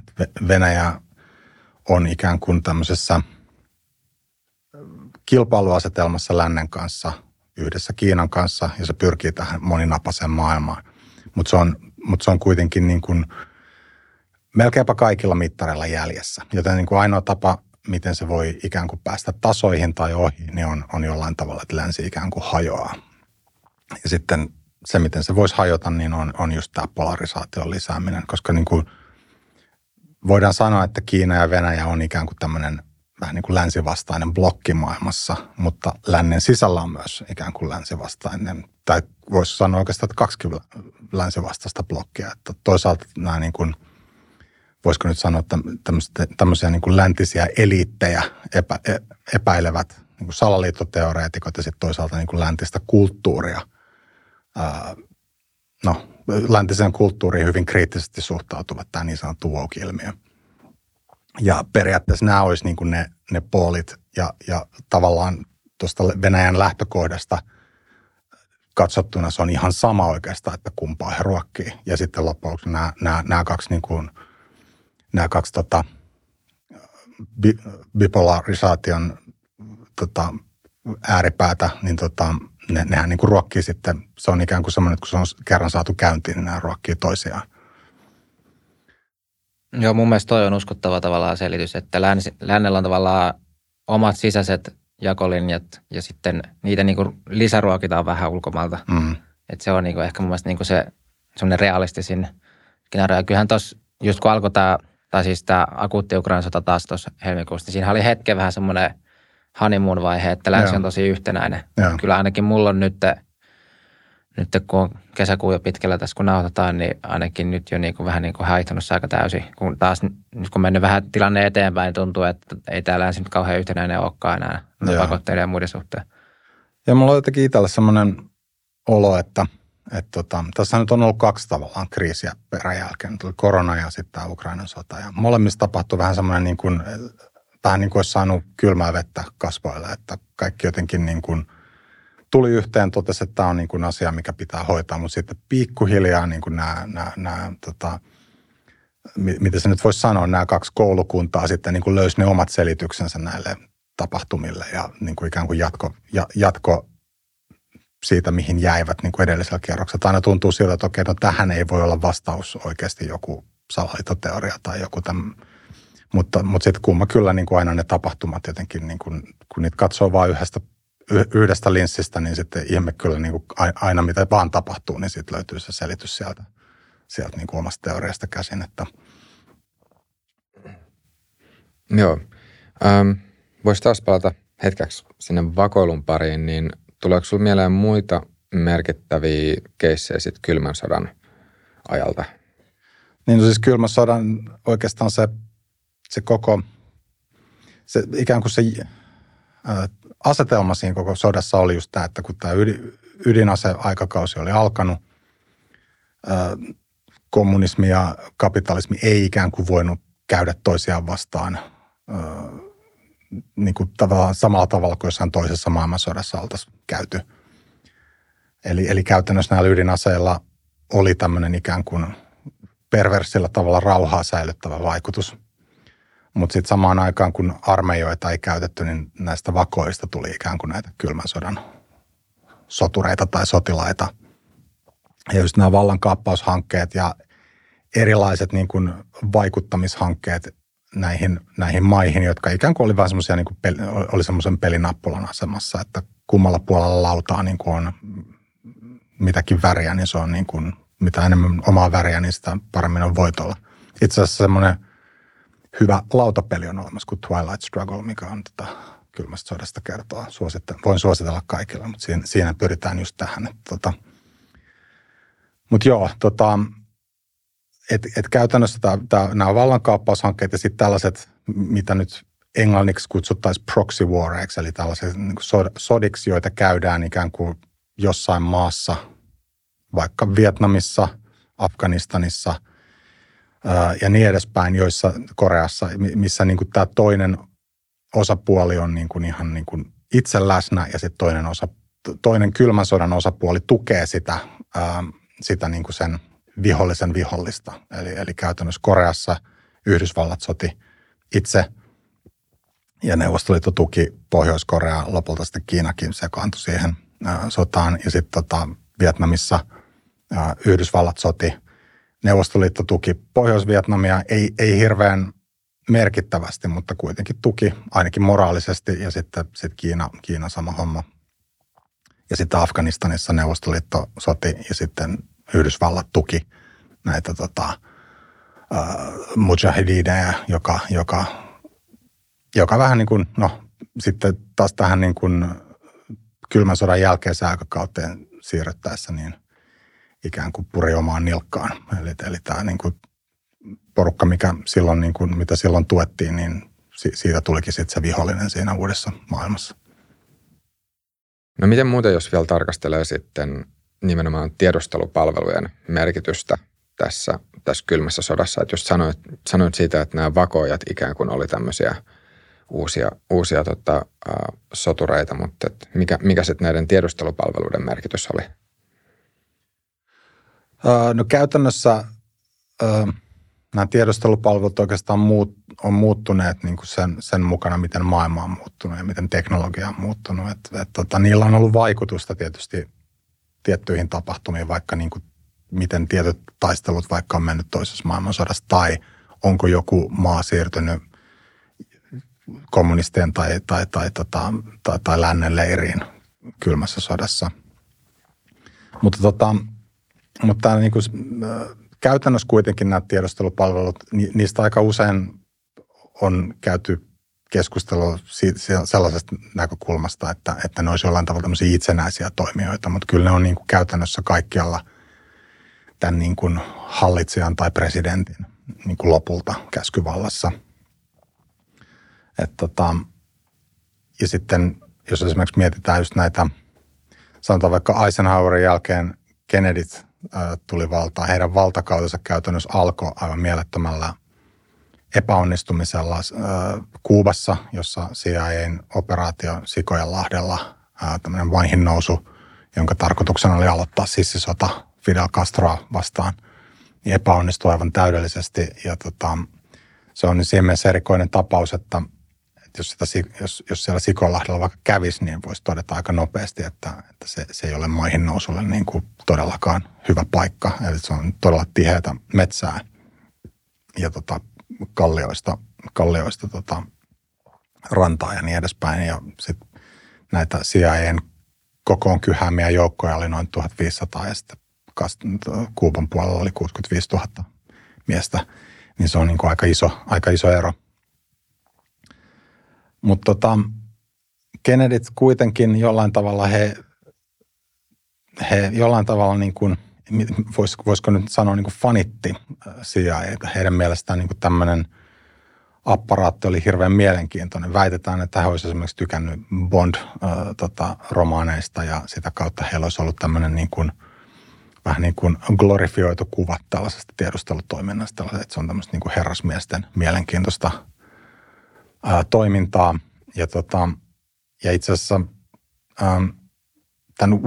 Venäjä on ikään kuin tämmöisessä kilpailuasetelmassa lännen kanssa, yhdessä Kiinan kanssa, ja se pyrkii tähän moninapaiseen maailmaan. Mutta se, on, mut se on kuitenkin niin kuin melkeinpä kaikilla mittareilla jäljessä. Joten niin kuin ainoa tapa, miten se voi ikään kuin päästä tasoihin tai ohi, niin on, on jollain tavalla, että länsi ikään kuin hajoaa. Ja sitten se, miten se voisi hajota, niin on, on just tämä polarisaation lisääminen, koska niin kuin voidaan sanoa, että Kiina ja Venäjä on ikään kuin tämmöinen vähän niin kuin länsivastainen blokki maailmassa, mutta lännen sisällä on myös ikään kuin länsivastainen, tai voisi sanoa oikeastaan, että kaksi länsivastaista blokkia. Että toisaalta nämä niin kuin, voisiko nyt sanoa, että tämmöisiä niin kuin läntisiä eliittejä epä, e, epäilevät niin kuin salaliittoteoreetikot ja sitten toisaalta niin kuin läntistä kulttuuria – no, läntiseen kulttuuriin hyvin kriittisesti suhtautuvat tämä niin sanottu woke-ilmiö. Ja periaatteessa nämä olisi niin kuin ne, ne poolit ja, ja tavallaan tuosta Venäjän lähtökohdasta katsottuna se on ihan sama oikeastaan, että kumpaa he ruokkii. Ja sitten lopuksi nämä, nämä, nämä kaksi, niin kuin, nämä kaksi tota, bi, bipolarisaation tota, ääripäätä, niin tota, ne, nehän niin kuin ruokkii sitten, se on ikään kuin semmoinen, että kun se on kerran saatu käyntiin, niin nämä ruokkii toisiaan. Joo, mun mielestä toi on uskottava tavallaan selitys, että länsi, lännellä on tavallaan omat sisäiset jakolinjat ja sitten niitä niin kuin lisäruokitaan vähän ulkomailta. Mm. Että se on niin kuin ehkä mun mielestä niin kuin se semmoinen realistisin skenaario. Kyllähän tuossa, just kun alkoi tämä, tai siis tämä akuutti Ukrainan sota taas tuossa helmikuussa, niin siinä oli hetken vähän semmoinen – honeymoon vaihe, että länsi on tosi yhtenäinen. Joo. Kyllä ainakin mulla on nyt, nyt kun on kesäkuu jo pitkällä tässä kun nauhoitetaan, niin ainakin nyt jo niin kuin vähän niin kuin haihtunut aika täysin. Kun taas nyt kun mennyt vähän tilanne eteenpäin, niin tuntuu, että ei tämä länsi nyt kauhean yhtenäinen olekaan enää pakotteiden ja muiden suhteen. Ja mulla on jotenkin itsellä semmoinen olo, että, että tota, tässä nyt on ollut kaksi tavallaan kriisiä peräjälkeen. Tuli korona ja sitten tämä Ukrainan sota. Ja molemmissa tapahtui vähän semmoinen niin kuin vähän niin kuin olisi saanut kylmää vettä kasvoille, että kaikki jotenkin niin kuin tuli yhteen, totesi, että tämä on niin kuin asia, mikä pitää hoitaa, mutta sitten pikkuhiljaa niin kuin nämä, nämä, nämä tota, miten se nyt voisi sanoa, nämä kaksi koulukuntaa sitten niin kuin löysi ne omat selityksensä näille tapahtumille ja niin kuin ikään kuin jatko, jatko siitä, mihin jäivät niin kuin edellisellä kierroksella. Aina tuntuu siltä, että okei, no tähän ei voi olla vastaus oikeasti joku salaliittoteoria tai joku tämän mutta, mutta sitten kumma kyllä niin kuin aina ne tapahtumat jotenkin, niin kuin, kun niitä katsoo vain yhdestä, yhdestä linssistä, niin sitten ihme kyllä niin kuin aina mitä vaan tapahtuu, niin sitten löytyy se selitys sieltä, sieltä niin kuin omasta teoriasta käsin. Että. Joo. Ähm, Voisi taas palata hetkeksi sinne vakoilun pariin, niin tuleeko sinulle mieleen muita merkittäviä keissejä sitten kylmän sodan ajalta? Niin no siis kylmän sodan oikeastaan se se koko, se ikään kuin se ää, asetelma siinä koko sodassa oli just tämä, että kun tämä ydin, ydinaseaikakausi oli alkanut, ää, kommunismi ja kapitalismi ei ikään kuin voinut käydä toisiaan vastaan ää, niin kuin tavallaan samalla tavalla kuin jossain toisessa maailmansodassa oltaisiin käyty. Eli, eli käytännössä näillä ydinaseilla oli tämmöinen ikään kuin perversillä tavalla rauhaa säilyttävä vaikutus – mutta sitten samaan aikaan, kun armeijoita ei käytetty, niin näistä vakoista tuli ikään kuin näitä kylmän sodan sotureita tai sotilaita. Ja just nämä vallankaappaushankkeet ja erilaiset niin kuin vaikuttamishankkeet näihin, näihin maihin, jotka ikään kuin oli vähän semmoisia, niin oli semmoisen pelinappulan asemassa, että kummalla puolella lautaa niin kuin on mitäkin väriä, niin se on niin kuin, mitä enemmän omaa väriä, niin sitä paremmin on voitolla. Itse asiassa semmoinen – hyvä lautapeli on olemassa kuin Twilight Struggle, mikä on tota, kylmästä sodasta kertoa. Suositte, voin suositella kaikille, mutta siinä, siinä pyritään just tähän. Että, tota. Mutta joo, tota, et, et käytännössä nämä vallankaappaushankkeet ja sitten tällaiset, mitä nyt englanniksi kutsuttaisiin proxy wareiksi, eli tällaiset niin sodiksi, joita käydään ikään kuin jossain maassa, vaikka Vietnamissa, Afganistanissa ää, ja niin edespäin, joissa Koreassa, missä niin tämä toinen osapuoli on niin kuin ihan niin kuin itse läsnä ja sitten toinen, osa, toinen kylmän sodan osapuoli tukee sitä, ää, sitä niin kuin sen vihollisen vihollista. Eli, eli käytännössä Koreassa Yhdysvallat soti itse ja Neuvostoliitto tuki Pohjois-Korea, lopulta sitten Kiinakin sekaantui siihen ää, sotaan. Ja sitten tota, Vietnamissa ää, Yhdysvallat soti, Neuvostoliitto tuki Pohjois-Vietnamia, ei, ei hirveän merkittävästi, mutta kuitenkin tuki ainakin moraalisesti ja sitten sit Kiina, Kiina sama homma. Ja sitten Afganistanissa Neuvostoliitto soti ja sitten Yhdysvallat tuki näitä tota, mujahidineja, joka, joka, joka vähän niin kuin, no sitten taas tähän niin kuin kylmän sodan jälkeiseen aikakauteen siirryttäessä niin ikään kuin puri omaan nilkkaan. Eli, eli tämä niin kuin porukka, mikä silloin, niin kuin, mitä silloin tuettiin, niin siitä tulikin sitten se vihollinen siinä uudessa maailmassa. No miten muuten, jos vielä tarkastelee sitten nimenomaan tiedustelupalvelujen merkitystä tässä, tässä kylmässä sodassa. Että just sanoit, sanoit siitä, että nämä vakoojat ikään kuin oli tämmöisiä uusia, uusia tota, uh, sotureita, mutta et mikä, mikä sitten näiden tiedustelupalveluiden merkitys oli? No käytännössä nämä tiedustelupalvelut oikeastaan muut, on muuttuneet niin kuin sen, sen mukana, miten maailma on muuttunut ja miten teknologia on muuttunut. Et, et, tota, niillä on ollut vaikutusta tietysti tiettyihin tapahtumiin, vaikka niin kuin miten tietyt taistelut vaikka on mennyt toisessa maailmansodassa tai onko joku maa siirtynyt kommunistien tai, tai, tai, tota, tai, tai lännen leiriin kylmässä sodassa. Mutta, tota, mutta niin kuin, käytännössä kuitenkin nämä tiedostelupalvelut, niistä aika usein on käyty keskustelua sellaisesta näkökulmasta, että, että ne olisi jollain tavalla tämmöisiä itsenäisiä toimijoita, mutta kyllä ne on niin kuin käytännössä kaikkialla tämän niin kuin hallitsijan tai presidentin niin kuin lopulta käskyvallassa. Et tota, ja sitten jos esimerkiksi mietitään just näitä, sanotaan vaikka Eisenhowerin jälkeen Kennedyt tuli valtaan, heidän valtakautensa käytännössä alkoi aivan mielettömällä epäonnistumisella äh, Kuubassa, jossa CIAn operaatio Sikojanlahdella, äh, tämmöinen vaihin nousu, jonka tarkoituksena oli aloittaa sissisota Fidel Castroa vastaan, niin epäonnistui aivan täydellisesti. Ja tota, se on niin siinä mielessä erikoinen tapaus, että, että jos, sitä, jos, jos siellä Sikonlahdella vaikka kävisi, niin voisi todeta aika nopeasti, että, että se, se ei ole maihin nousulle niin kuin todellakaan hyvä paikka. Eli se on todella tiheätä metsää ja tota, kallioista, kallioista tota, rantaa ja niin edespäin. Ja sitten näitä CIAn kokoon kyhäämiä joukkoja oli noin 1500 ja sitten Kuuban puolella oli 65 000 miestä. Niin se on niin kuin aika, iso, aika iso ero. Mutta tota, Kennedyt kuitenkin jollain tavalla he, he jollain tavalla niin kuin – vois, voisiko nyt sanoa niin kuin fanitti äh, CIA. Heidän mielestään niin tämmöinen apparaatti oli hirveän mielenkiintoinen. Väitetään, että he olisivat esimerkiksi tykännyt Bond-romaaneista tota, ja sitä kautta heillä olisi ollut tämmöinen niin kuin, vähän niin kuin glorifioitu kuva tällaisesta tiedustelutoiminnasta. Että se on tämmöistä niin kuin herrasmiesten mielenkiintoista ää, toimintaa. Ja, tota, ja itse asiassa ähm, tämän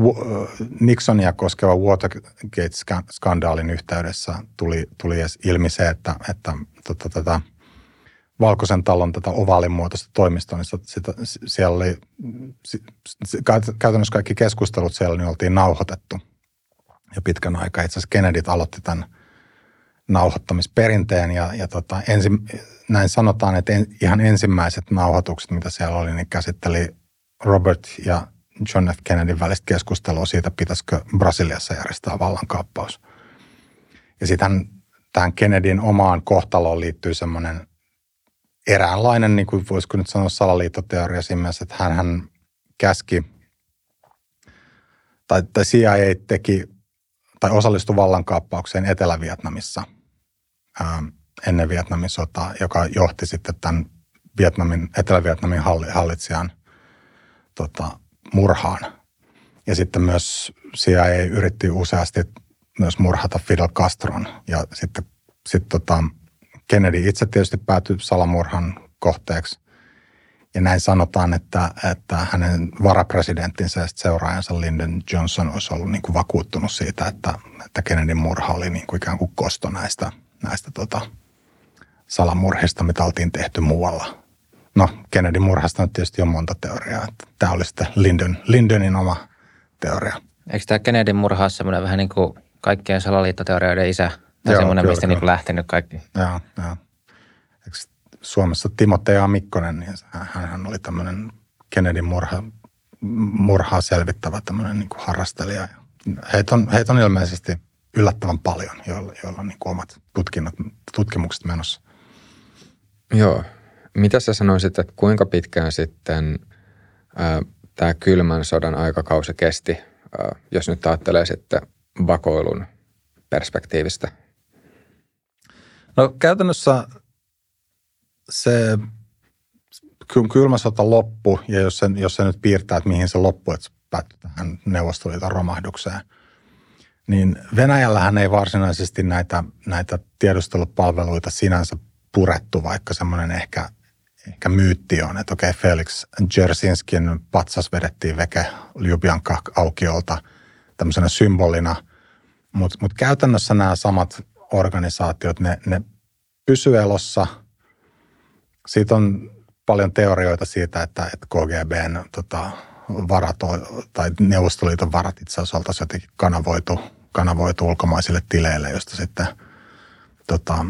Nixonia koskeva Watergate-skandaalin yhteydessä tuli, tuli ilmi se, että, että tota, tätä Valkoisen talon tätä ovaalimuotoista toimistoa, niin sitä, siellä oli, käytännössä kaikki keskustelut siellä niin oltiin nauhoitettu jo pitkän aikaa. Itse asiassa Kennedy aloitti tämän nauhoittamisperinteen ja, ja tota, ensi, näin sanotaan, että en, ihan ensimmäiset nauhoitukset, mitä siellä oli, niin käsitteli Robert ja John F. Kennedyn välistä keskustelua siitä, pitäisikö Brasiliassa järjestää vallankaappaus. Ja sitten tähän Kennedyn omaan kohtaloon liittyy semmoinen eräänlainen, niin kuin voisiko nyt sanoa salaliittoteoria siinä mielessä, että hän, käski, tai, tai CIA teki, tai osallistui vallankaappaukseen Etelä-Vietnamissa. ää, ennen Vietnamin sotaa, joka johti sitten tämän Vietnamin, Etelä-Vietnamin hallitsijan tota, murhaan. Ja sitten myös CIA yritti useasti myös murhata Fidel Castron. Ja sitten sit tota, Kennedy itse tietysti päätyi salamurhan kohteeksi. Ja näin sanotaan, että, että hänen varapresidenttinsä ja seuraajansa Lyndon Johnson olisi ollut niin kuin vakuuttunut siitä, että, että Kennedyn murha oli niin kuin ikään kuin kosto näistä, näistä tota, salamurhista, mitä oltiin tehty muualla. No, Kennedyn murhasta on tietysti on monta teoriaa. Tämä oli sitten Lyndon, Lyndonin oma teoria. Eikö tämä Kennedyn murha ole semmoinen vähän niin kuin kaikkien salaliittoteorioiden isä? Tai semmoinen, mistä niin lähtenyt kaikki? Joo, joo. Eikö Suomessa Timotea Mikkonen, niin hän oli tämmöinen Kennedyn murha, murhaa selvittävä tämmöinen niin kuin harrastelija. Heitä on, heitä on ilmeisesti yllättävän paljon, joilla, joilla on niin kuin omat tutkimukset menossa. Joo. Mitä sä sanoisit, että kuinka pitkään sitten tämä kylmän sodan aikakausi kesti, ää, jos nyt ajattelee sitten vakoilun perspektiivistä? No käytännössä se kylmä sota loppu, ja jos se, jos se nyt piirtää, että mihin se loppui, että se päättyi tähän Neuvostoliiton romahdukseen, niin Venäjällähän ei varsinaisesti näitä, näitä tiedustelupalveluita sinänsä purettu, vaikka semmoinen ehkä myytti on, että okei, Felix Jersinskin patsas vedettiin veke Ljubianka aukiolta tämmöisenä symbolina, mutta mut käytännössä nämä samat organisaatiot, ne, ne pysyy elossa. Siitä on paljon teorioita siitä, että, että KGBn tota, varat tai Neuvostoliiton varat itse asiassa oltaisiin jotenkin kanavoitu, kanavoitu ulkomaisille tileille, josta sitten tota,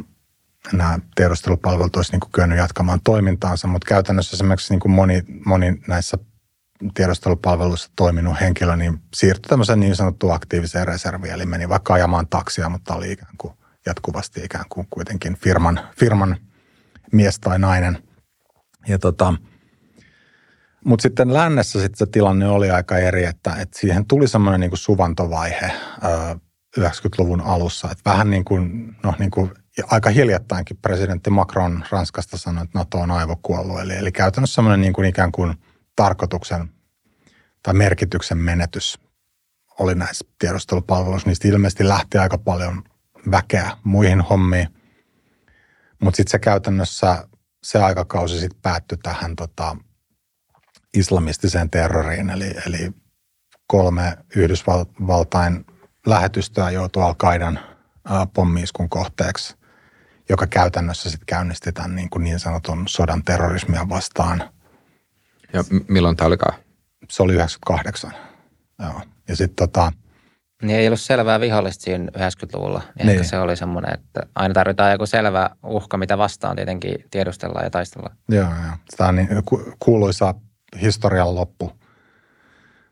nämä tiedustelupalvelut olisivat niin kyennyt jatkamaan toimintaansa, mutta käytännössä esimerkiksi niin kuin moni, moni näissä tiedustelupalveluissa toiminut henkilö niin siirtyi tämmöiseen niin sanottuun aktiiviseen reserviin, eli meni vaikka ajamaan taksia, mutta oli ikään kuin jatkuvasti ikään kuin kuitenkin firman, firman mies tai nainen. Ja tota, mutta sitten lännessä sitten se tilanne oli aika eri, että, että siihen tuli semmoinen niin kuin suvantovaihe 90-luvun alussa. Että vähän niin kuin, no niin kuin aika hiljattainkin presidentti Macron Ranskasta sanoi, että NATO on aivokuollut. Eli, eli käytännössä semmoinen niin kuin ikään kuin tarkoituksen tai merkityksen menetys oli näissä tiedustelupalveluissa. Niistä ilmeisesti lähti aika paljon väkeä muihin hommiin. Mutta sitten se käytännössä, se aikakausi sitten päättyi tähän tota, islamistiseen terroriin, eli, eli kolme Yhdysvaltain lähetystöä joutui Al-Qaidan pommiiskun kohteeksi, joka käytännössä sitten käynnisti tämän niin, kuin niin sanotun sodan terrorismia vastaan. Ja milloin tämä olikaan? Se oli 98. Joo. Ja sitten tota, niin ei ollut selvää vihollista siinä 90-luvulla. Niin niin. se oli semmoinen, että aina tarvitaan joku selvä uhka, mitä vastaan tietenkin tiedustellaan ja taistellaan. Joo, joo. Tämä on niin kuuluisa historian loppu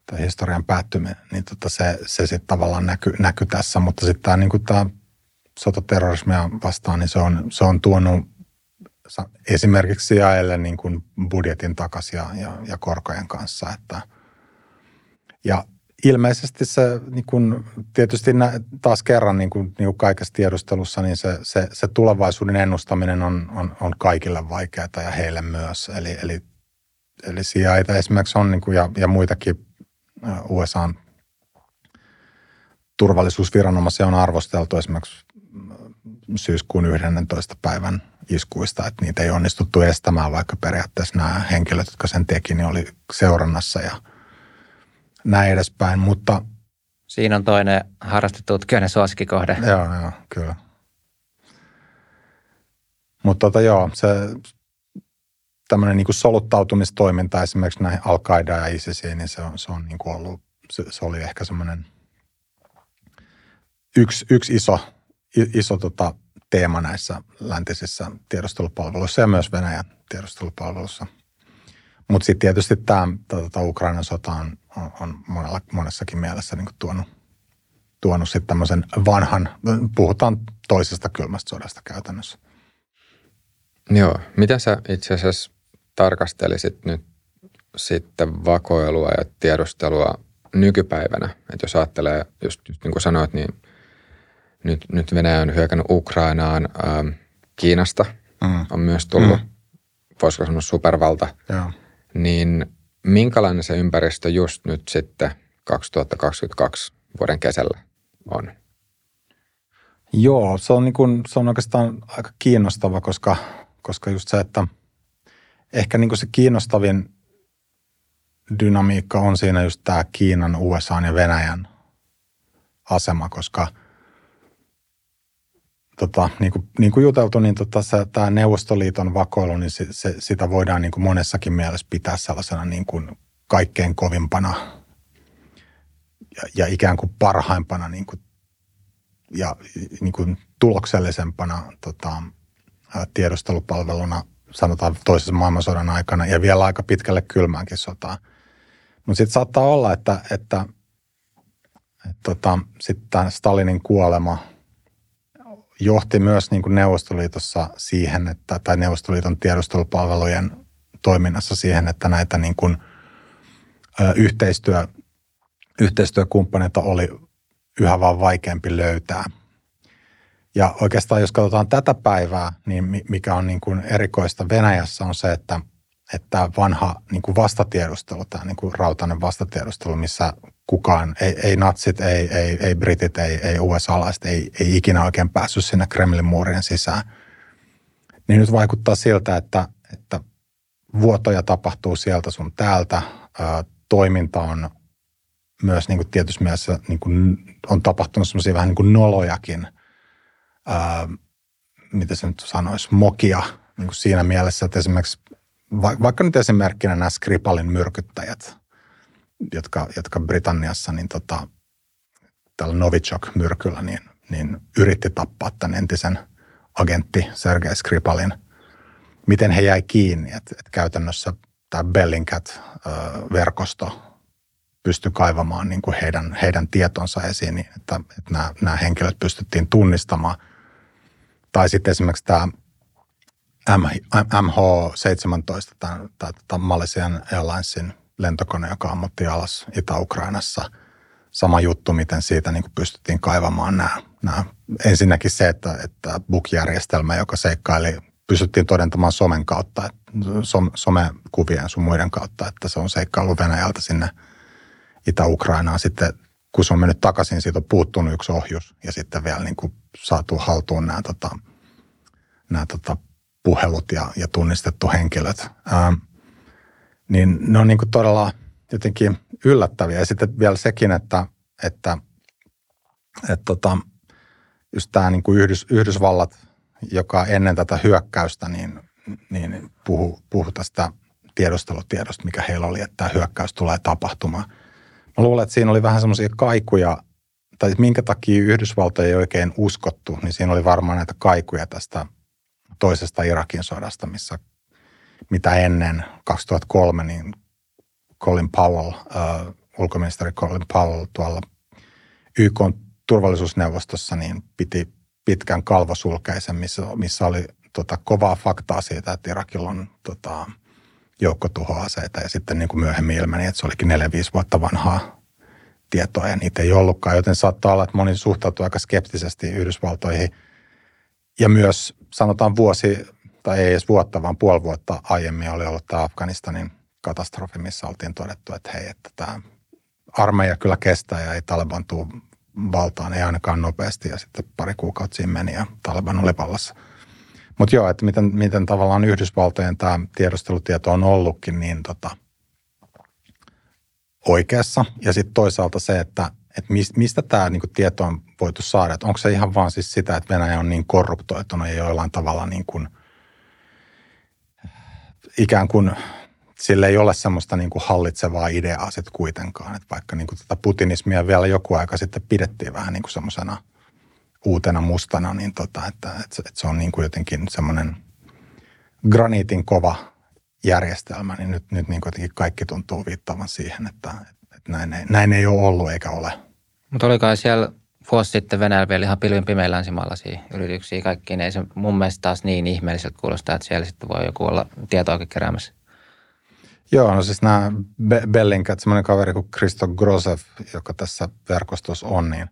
tai historian päättyminen, niin tota se, se sitten tavallaan näkyy näky tässä. Mutta sitten tämä, niin tämä sotaterrorismia vastaan, niin se on, se on tuonut esimerkiksi CIAlle niin kuin budjetin takaisin ja, ja, ja korkojen kanssa. Että, ja ilmeisesti se niin kuin, tietysti nä, taas kerran niin kuin, niin kuin kaikessa tiedustelussa, niin se, se, se tulevaisuuden ennustaminen on, on, on kaikille vaikeaa ja heille myös. Eli, eli, eli CIA esimerkiksi on niin kuin, ja, ja muitakin USA turvallisuusviranomaisia on arvosteltu esimerkiksi syyskuun 11. päivän iskuista, että niitä ei onnistuttu estämään, vaikka periaatteessa nämä henkilöt, jotka sen teki, niin oli seurannassa ja – näin edespäin, mutta... Siinä on toinen harrastetutkijoiden suosikkikohde. Joo, joo, kyllä. Mutta tota, joo, se tämmöinen niin soluttautumistoiminta esimerkiksi näihin al ja ISISiin, niin se on, se on niin kuin ollut, se, se, oli ehkä semmoinen yksi, yksi iso, iso tota, teema näissä läntisissä tiedustelupalveluissa ja myös Venäjän tiedustelupalveluissa. Mutta sitten tietysti tämä tota, Ukrainan sota on on, on monella, monessakin mielessä niin tuonut, tuonut sitten tämmöisen vanhan, puhutaan toisesta kylmästä sodasta käytännössä. Joo, mitä sä itse asiassa tarkastelisit nyt sitten vakoilua ja tiedustelua nykypäivänä? Että jos ajattelee, just, just niin kuin sanoit, niin nyt, nyt Venäjä on hyökännyt Ukrainaan, ähm, Kiinasta mm. on myös tullut, mm. voisiko sanoa supervalta, Joo. niin minkälainen se ympäristö just nyt sitten 2022 vuoden kesällä on? Joo, se on, niin kuin, se on oikeastaan aika kiinnostava, koska, koska just se, että ehkä niin kuin se kiinnostavin dynamiikka on siinä just tämä Kiinan, USA ja Venäjän asema, koska tota, niin, kuin, niin kuin juteltu, niin tota, tämä Neuvostoliiton vakoilu, niin se, se, sitä voidaan niin kuin monessakin mielessä pitää sellaisena niin kuin kaikkein kovimpana ja, ja ikään kuin parhaimpana niin kuin, ja niin kuin tuloksellisempana tota, tiedustelupalveluna sanotaan toisessa maailmansodan aikana ja vielä aika pitkälle kylmäänkin sotaan. Mutta sitten saattaa olla, että, että, että tota, sitten Stalinin kuolema johti myös niin kuin Neuvostoliitossa siihen, että, tai Neuvostoliiton tiedustelupalvelujen toiminnassa siihen, että näitä niin kuin, ö, yhteistyö, yhteistyökumppaneita oli yhä vaan vaikeampi löytää. Ja oikeastaan jos katsotaan tätä päivää, niin mikä on niin kuin erikoista Venäjässä on se, että että vanha niin kuin vastatiedustelu, tämä niin kuin rautainen vastatiedustelu, missä kukaan, ei, ei natsit, ei, ei, ei britit, ei, ei USA-laiset, ei, ei ikinä oikein päässyt sinne Kremlin muurien sisään, niin nyt vaikuttaa siltä, että, että vuotoja tapahtuu sieltä sun täältä, ää, toiminta on myös niin tietyssä mielessä niin kuin on tapahtunut semmoisia vähän niin kuin nolojakin, mitä se nyt sanoisi, mokia niin kuin siinä mielessä, että esimerkiksi vaikka nyt esimerkkinä nämä Skripalin myrkyttäjät, jotka, jotka Britanniassa niin tota, tällä Novichok-myrkyllä niin, niin yritti tappaa tämän entisen agentti Sergei Skripalin. Miten he jäi kiinni, että, että käytännössä tämä Bellingcat-verkosto pystyi kaivamaan niin kuin heidän, heidän tietonsa esiin, niin että, että nämä, nämä henkilöt pystyttiin tunnistamaan. Tai sitten esimerkiksi tämä MH17, tämä, tämä Malaysian Airlinesin lentokone, joka ammutti alas Itä-Ukrainassa. Sama juttu, miten siitä niin kuin pystyttiin kaivamaan nämä, nämä. Ensinnäkin se, että, että book-järjestelmä, joka seikkaili, pystyttiin todentamaan somen kautta, som, somekuvien sun muiden kautta, että se on seikkailu Venäjältä sinne Itä-Ukrainaan. Sitten kun se on mennyt takaisin, siitä on puuttunut yksi ohjus ja sitten vielä niin kuin saatu haltuun nämä, tota, nämä tota, puhelut ja, ja tunnistettu henkilöt. Ähm, niin ne on niin kuin todella jotenkin yllättäviä. Ja sitten vielä sekin, että, että, että tota, just tämä niin kuin Yhdys, Yhdysvallat, joka ennen tätä hyökkäystä niin, niin puhu, puhu tästä tiedustelutiedosta, mikä heillä oli, että tämä hyökkäys tulee tapahtumaan. Mä luulen, että siinä oli vähän semmoisia kaikuja, tai minkä takia Yhdysvaltoja ei oikein uskottu, niin siinä oli varmaan näitä kaikuja tästä toisesta Irakin sodasta, missä mitä ennen 2003, niin Colin Powell, uh, ulkoministeri Colin Powell tuolla YK turvallisuusneuvostossa niin piti pitkän kalvosulkeisen, missä, missä oli tota, kovaa faktaa siitä, että Irakilla on tota, joukkotuhoaseita. Ja sitten niin kuin myöhemmin ilmeni, että se olikin 4-5 vuotta vanhaa tietoa ja niitä ei ollutkaan, joten saattaa olla, että moni suhtautuu aika skeptisesti Yhdysvaltoihin. Ja myös sanotaan vuosi, tai ei edes vuotta, vaan puoli vuotta aiemmin oli ollut tämä Afganistanin katastrofi, missä oltiin todettu, että hei, että tämä armeija kyllä kestää ja ei Taliban tuu valtaan, ei ainakaan nopeasti. Ja sitten pari kuukautta siinä meni ja Taliban oli vallassa. Mutta joo, että miten, miten tavallaan Yhdysvaltojen tämä tiedustelutieto on ollutkin niin tota, oikeassa. Ja sitten toisaalta se, että että mistä tämä niinku tieto on voitu saada? Onko se ihan vaan siis sitä, että Venäjä on niin korruptoitunut ja jollain tavalla niin kuin, ikään kuin sillä ei ole semmoista niin kuin hallitsevaa ideaa sitten kuitenkaan. Että vaikka niin kuin tätä putinismia vielä joku aika sitten pidettiin vähän niin kuin semmoisena uutena mustana, niin tota, että, että, että se on niin kuin jotenkin semmoinen graniitin kova järjestelmä, niin nyt, nyt niin kuin kaikki tuntuu viittavan siihen, että, että näin, ei, näin ei ole ollut eikä ole. Mutta oliko siellä vuosi sitten Venäjällä vielä ihan pilvin pimeillä länsimaalaisia yrityksiä kaikkiin, ei se mun mielestä taas niin ihmeelliseltä kuulostaa, että siellä sitten voi joku olla tietoakin keräämässä. Joo, no siis nämä Be- Bellingcat, semmoinen kaveri kuin Kristo Grosev, joka tässä verkostossa on, niin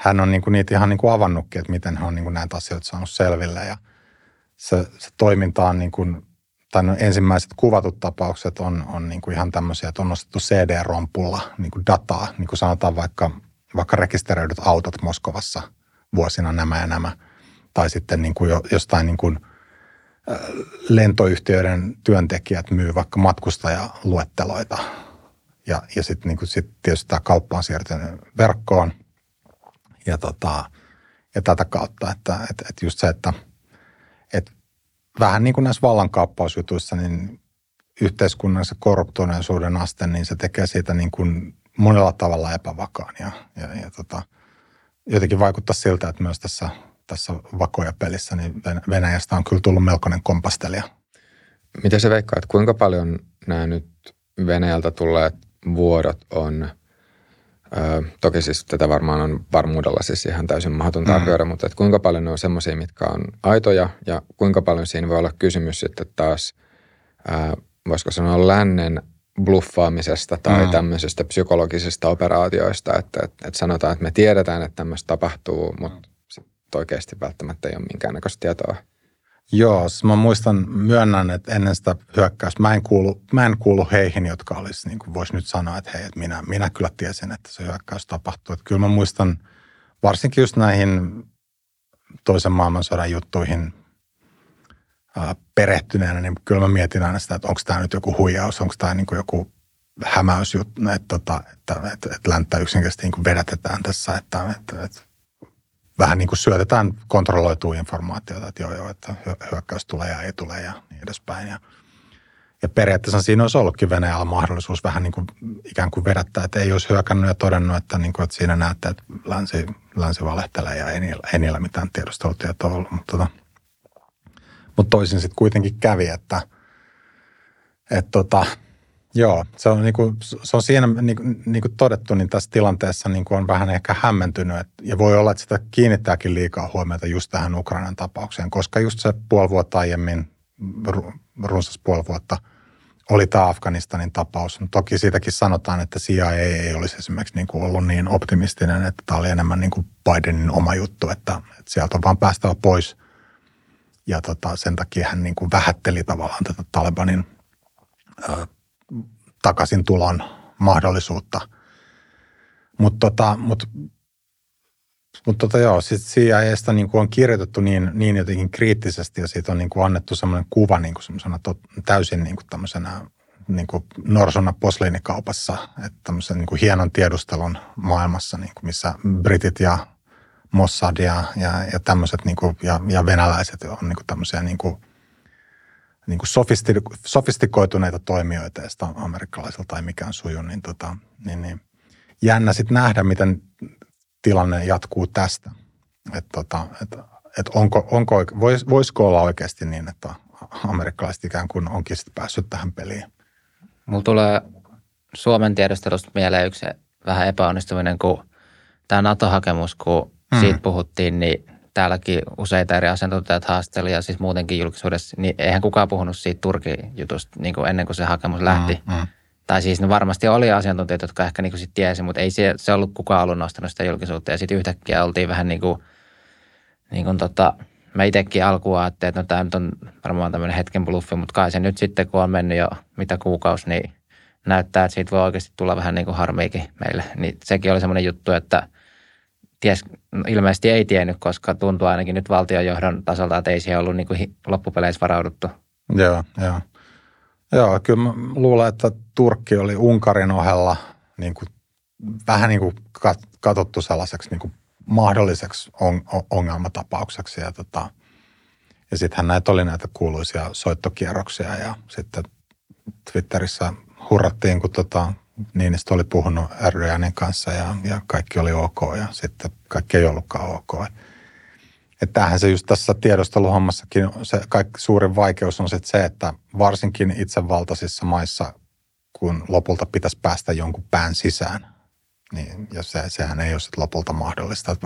hän on niin kuin niitä ihan niin kuin avannutkin, että miten hän on niin kuin näitä asioita saanut selville ja se, se toiminta on niin kuin, tai no ensimmäiset kuvatut tapaukset on, on niin kuin ihan tämmöisiä, että on nostettu CD-rompulla niin kuin dataa, niin kuin sanotaan vaikka, vaikka rekisteröidyt autot Moskovassa vuosina nämä ja nämä, tai sitten niin kuin jostain niin kuin lentoyhtiöiden työntekijät myy vaikka matkustajaluetteloita. Ja, ja sitten niin sit tietysti tämä kauppa on siirtynyt verkkoon. Ja, tota, ja tätä kautta, että, että, että just se, että, että vähän niin kuin näissä vallankaappausjutuissa, niin yhteiskunnallisen korruptoituneisuuden aste, niin se tekee siitä niin kuin monella tavalla epävakaan. Ja, ja, ja tota, jotenkin vaikuttaa siltä, että myös tässä, tässä vakoja pelissä, niin Venäjästä on kyllä tullut melkoinen kompastelija. Miten se veikkaa, että kuinka paljon nämä nyt Venäjältä tulleet vuodot on – Ö, toki siis tätä varmaan on varmuudella siis ihan täysin mahdotonta mm. arvioida, mutta että kuinka paljon ne on semmoisia, mitkä on aitoja ja kuinka paljon siinä voi olla kysymys sitten taas, ö, voisiko sanoa lännen bluffaamisesta tai mm. tämmöisestä psykologisesta operaatioista, että, että, että sanotaan, että me tiedetään, että tämmöistä tapahtuu, mutta oikeasti välttämättä ei ole minkäännäköistä tietoa. Joo, mä muistan, myönnän, että ennen sitä hyökkäystä mä en kuulu, mä en kuulu heihin, jotka olisi, niin kuin voisi nyt sanoa, että hei, että minä, minä kyllä tiesin, että se hyökkäys tapahtuu. Että kyllä mä muistan varsinkin just näihin toisen maailmansodan juttuihin perehtyneenä, niin kyllä mä mietin aina sitä, että onko tämä nyt joku huijaus, onko tämä niin joku hämäysjuttu, että, tota, että, että, että, että länttä yksinkertaisesti niin vedätetään tässä, että, että, että vähän niin kuin syötetään kontrolloitua informaatiota, että joo joo, että hyökkäys tulee ja ei tule ja niin edespäin. Ja, ja periaatteessa siinä olisi ollutkin Venäjällä mahdollisuus vähän niin kuin ikään kuin vedättää, että ei olisi hyökännyt ja todennut, että, niin kuin, että siinä näette, että länsi, länsi valehtelee ja ei niillä, ei niillä mitään tiedustelutietoa ollut. Mutta, tota, mutta toisin sitten kuitenkin kävi, että, että tota, Joo, se on, niin kuin, se on siinä niin kuin, niin kuin todettu, niin tässä tilanteessa niin kuin on vähän ehkä hämmentynyt. Et, ja voi olla, että sitä kiinnittääkin liikaa huomiota just tähän Ukrainan tapaukseen, koska just se puoli vuotta aiemmin, runsas puoli vuotta, oli tämä Afganistanin tapaus. No, toki siitäkin sanotaan, että CIA ei olisi esimerkiksi niin kuin ollut niin optimistinen, että tämä oli enemmän niin kuin Bidenin oma juttu, että, että sieltä on vaan päästävä pois. Ja tota, sen takia hän niin kuin vähätteli tavallaan tätä Talibanin takaisin tulon mahdollisuutta. Mutta tota, mut, mut tota joo, siis CIAsta niin on kirjoitettu niin, niin jotenkin kriittisesti ja siitä on niin kuin annettu semmoinen kuva niin kuin tot, täysin niin kuin tämmöisenä niin kuin norsuna posliinikaupassa, että tämmöisen niin kuin hienon tiedustelun maailmassa, niin kuin missä britit ja Mossad ja, ja, ja tämmöiset niin kuin, ja, ja venäläiset on niin kuin tämmöisiä niin kuin – niin kuin sofisti- sofistikoituneita toimijoita, ja sitä amerikkalaisilta tai mikään suju, niin, tota, niin, niin jännä sitten nähdä, miten tilanne jatkuu tästä. Että tota, et, et onko, onko, vois, voisiko olla oikeasti niin, että amerikkalaiset ikään kuin onkin sitten päässyt tähän peliin? Mulla tulee Suomen tiedustelusta mieleen yksi vähän epäonnistuminen, kun tämä NATO-hakemus, kun hmm. siitä puhuttiin, niin täälläkin useita eri asiantuntijat haasteli ja siis muutenkin julkisuudessa, niin eihän kukaan puhunut siitä Turkin jutusta niin kuin ennen kuin se hakemus mm, lähti. Mm, mm. Tai siis ne varmasti oli asiantuntijat, jotka ehkä niin kuin sit tiesi, mutta ei se, se ollut kukaan ollut nostanut sitä julkisuutta. Ja sitten yhtäkkiä oltiin vähän niin kuin, niin kuin tota, mä itsekin alkuun ajattelin, että no tämä nyt on varmaan tämmöinen hetken bluffi, mutta kai se nyt sitten, kun on mennyt jo mitä kuukausi, niin näyttää, että siitä voi oikeasti tulla vähän niin kuin harmiikin meille. Niin sekin oli semmoinen juttu, että ties, ilmeisesti ei tiennyt, koska tuntuu ainakin nyt valtionjohdon tasolta, että ei siihen ollut niin kuin loppupeleissä varauduttu. Joo, joo. Joo, kyllä mä luulen, että Turkki oli Unkarin ohella niin kuin, vähän niin kuin katsottu sellaiseksi niin kuin mahdolliseksi on, ongelmatapaukseksi. Ja, tota, ja sittenhän näitä oli näitä kuuluisia soittokierroksia ja sitten Twitterissä hurrattiin, kun tota, Niinistö oli puhunut Erdoganin kanssa ja, ja kaikki oli ok ja sitten kaikki ei ollutkaan ok. Että tämähän se just tässä tiedusteluhommassakin, se kaikki suurin vaikeus on sitten se, että varsinkin itsevaltaisissa maissa, kun lopulta pitäisi päästä jonkun pään sisään, niin ja se, sehän ei ole sitten lopulta mahdollista.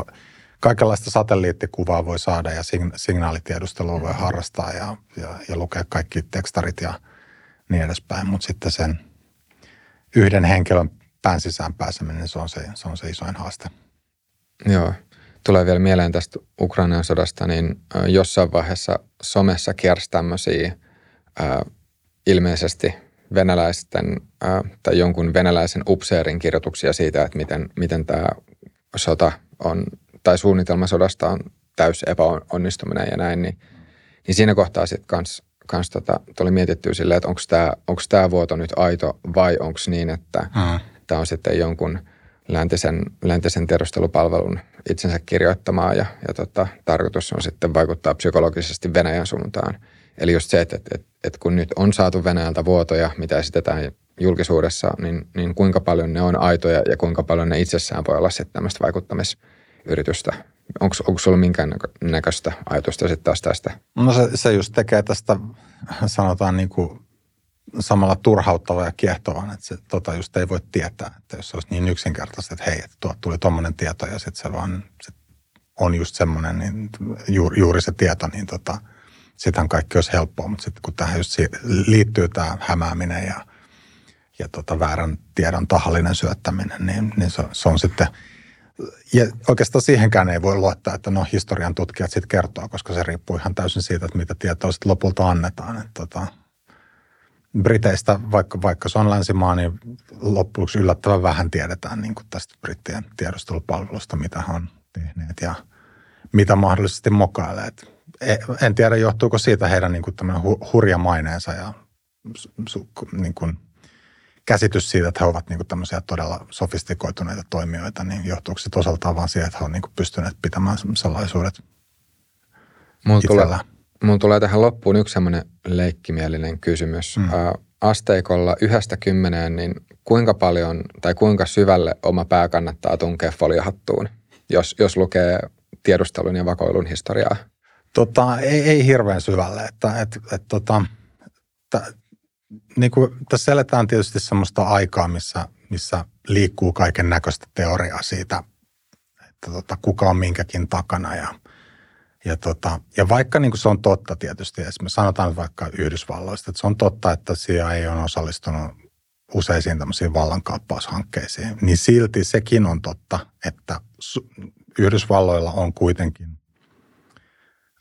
Kaikenlaista satelliittikuvaa voi saada ja signaalitiedustelua voi harrastaa ja, ja, ja lukea kaikki tekstarit ja niin edespäin, mutta sitten sen – yhden henkilön pään sisään pääseminen, se on se, se on se isoin haaste. Joo. Tulee vielä mieleen tästä Ukrainan sodasta, niin jossain vaiheessa somessa kiersi tämmöisiä äh, ilmeisesti venäläisten äh, tai jonkun venäläisen upseerin kirjoituksia siitä, että miten, miten tämä sota on, tai suunnitelma sodasta on täys epäonnistuminen ja näin, niin, niin siinä kohtaa sitten kans, kans tota, tuli mietittyä silleen, että onko tämä onks tää vuoto nyt aito vai onko niin, että mm. tämä on sitten jonkun läntisen, läntisen tiedustelupalvelun itsensä kirjoittamaa ja, ja tota, tarkoitus on sitten vaikuttaa psykologisesti Venäjän suuntaan. Eli just se, että, että, että, että kun nyt on saatu Venäjältä vuotoja, mitä esitetään julkisuudessa, niin, niin kuinka paljon ne on aitoja ja kuinka paljon ne itsessään voi olla sitten tämmöistä vaikuttamisyritystä. Onko, sulla minkään näköistä ajatusta sitten taas tästä? No se, se just tekee tästä, sanotaan niin kuin samalla turhauttava ja kiehtovan, että se tota just ei voi tietää, että jos se olisi niin yksinkertaista, että hei, että tuo tuli tuommoinen tieto ja sitten se vaan se on just semmoinen, niin juuri, juuri se tieto, niin tota, sitähän kaikki olisi helppoa, mutta sitten kun tähän just liittyy tämä hämääminen ja, ja tota väärän tiedon tahallinen syöttäminen, niin, niin se, se on sitten, ja oikeastaan siihenkään ei voi luottaa, että no historian tutkijat sitten kertoo, koska se riippuu ihan täysin siitä, että mitä tietoa sitten lopulta annetaan. Että tota, Briteistä, vaikka, vaikka se on länsimaa, niin loppujen yllättävän vähän tiedetään niin kuin tästä brittien tiedustelupalvelusta, mitä he on tehneet ja mitä mahdollisesti mokailee. E, en tiedä, johtuuko siitä heidän niin kuin hurja maineensa ja niin kuin käsitys siitä, että he ovat niin kuin tämmöisiä todella sofistikoituneita toimijoita, niin johtuuko se osaltaan vaan siihen, että he ovat niin kuin pystyneet pitämään salaisuudet Mulla tulee, mulla tulee tähän loppuun yksi semmoinen leikkimielinen kysymys. Mm. asteikolla yhdestä kymmeneen, niin kuinka paljon tai kuinka syvälle oma pää kannattaa tunkea foliohattuun, jos, jos lukee tiedustelun ja vakoilun historiaa? Tota, ei, ei hirveän syvälle. Että, et, et, tota, t- niin kuin, tässä eletään tietysti sellaista aikaa, missä, missä liikkuu kaiken näköistä teoriaa siitä, että tota, kuka on minkäkin takana ja, ja, tota, ja vaikka niin kuin se on totta tietysti, esimerkiksi sanotaan vaikka Yhdysvalloista, että se on totta, että CIA ei ole osallistunut useisiin tämmöisiin vallankaappaushankkeisiin, niin silti sekin on totta, että Yhdysvalloilla on kuitenkin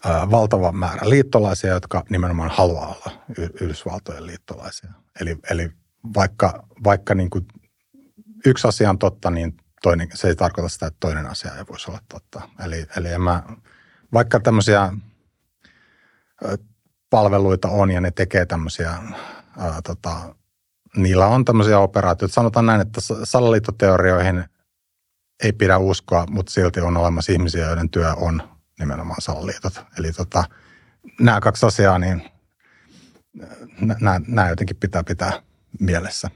valtava määrä liittolaisia, jotka nimenomaan haluaa olla Yhdysvaltojen liittolaisia. Eli, eli vaikka, vaikka niin kuin yksi asia on totta, niin toinen, se ei tarkoita sitä, että toinen asia ei voisi olla totta. Eli, eli en mä, vaikka tämmöisiä palveluita on ja ne tekee tämmöisiä, ää, tota, niillä on tämmöisiä operaatioita. Sanotaan näin, että salaliittoteorioihin ei pidä uskoa, mutta silti on olemassa ihmisiä, joiden työ on nimenomaan salaliitot. Eli tota, nämä kaksi asiaa, niin nämä, nämä jotenkin pitää pitää mielessä.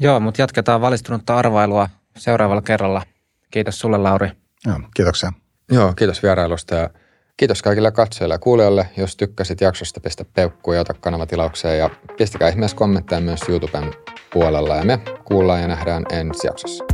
Joo, mutta jatketaan valistunutta arvailua seuraavalla kerralla. Kiitos sulle, Lauri. Joo, kiitoksia. Joo, kiitos vierailusta ja kiitos kaikille katsojille ja kuulijoille. Jos tykkäsit jaksosta, pistä peukkuun ja ota kanavatilaukseen ja pistäkää ihmeessä kommentteja myös YouTuben puolella ja me kuullaan ja nähdään ensi jaksossa.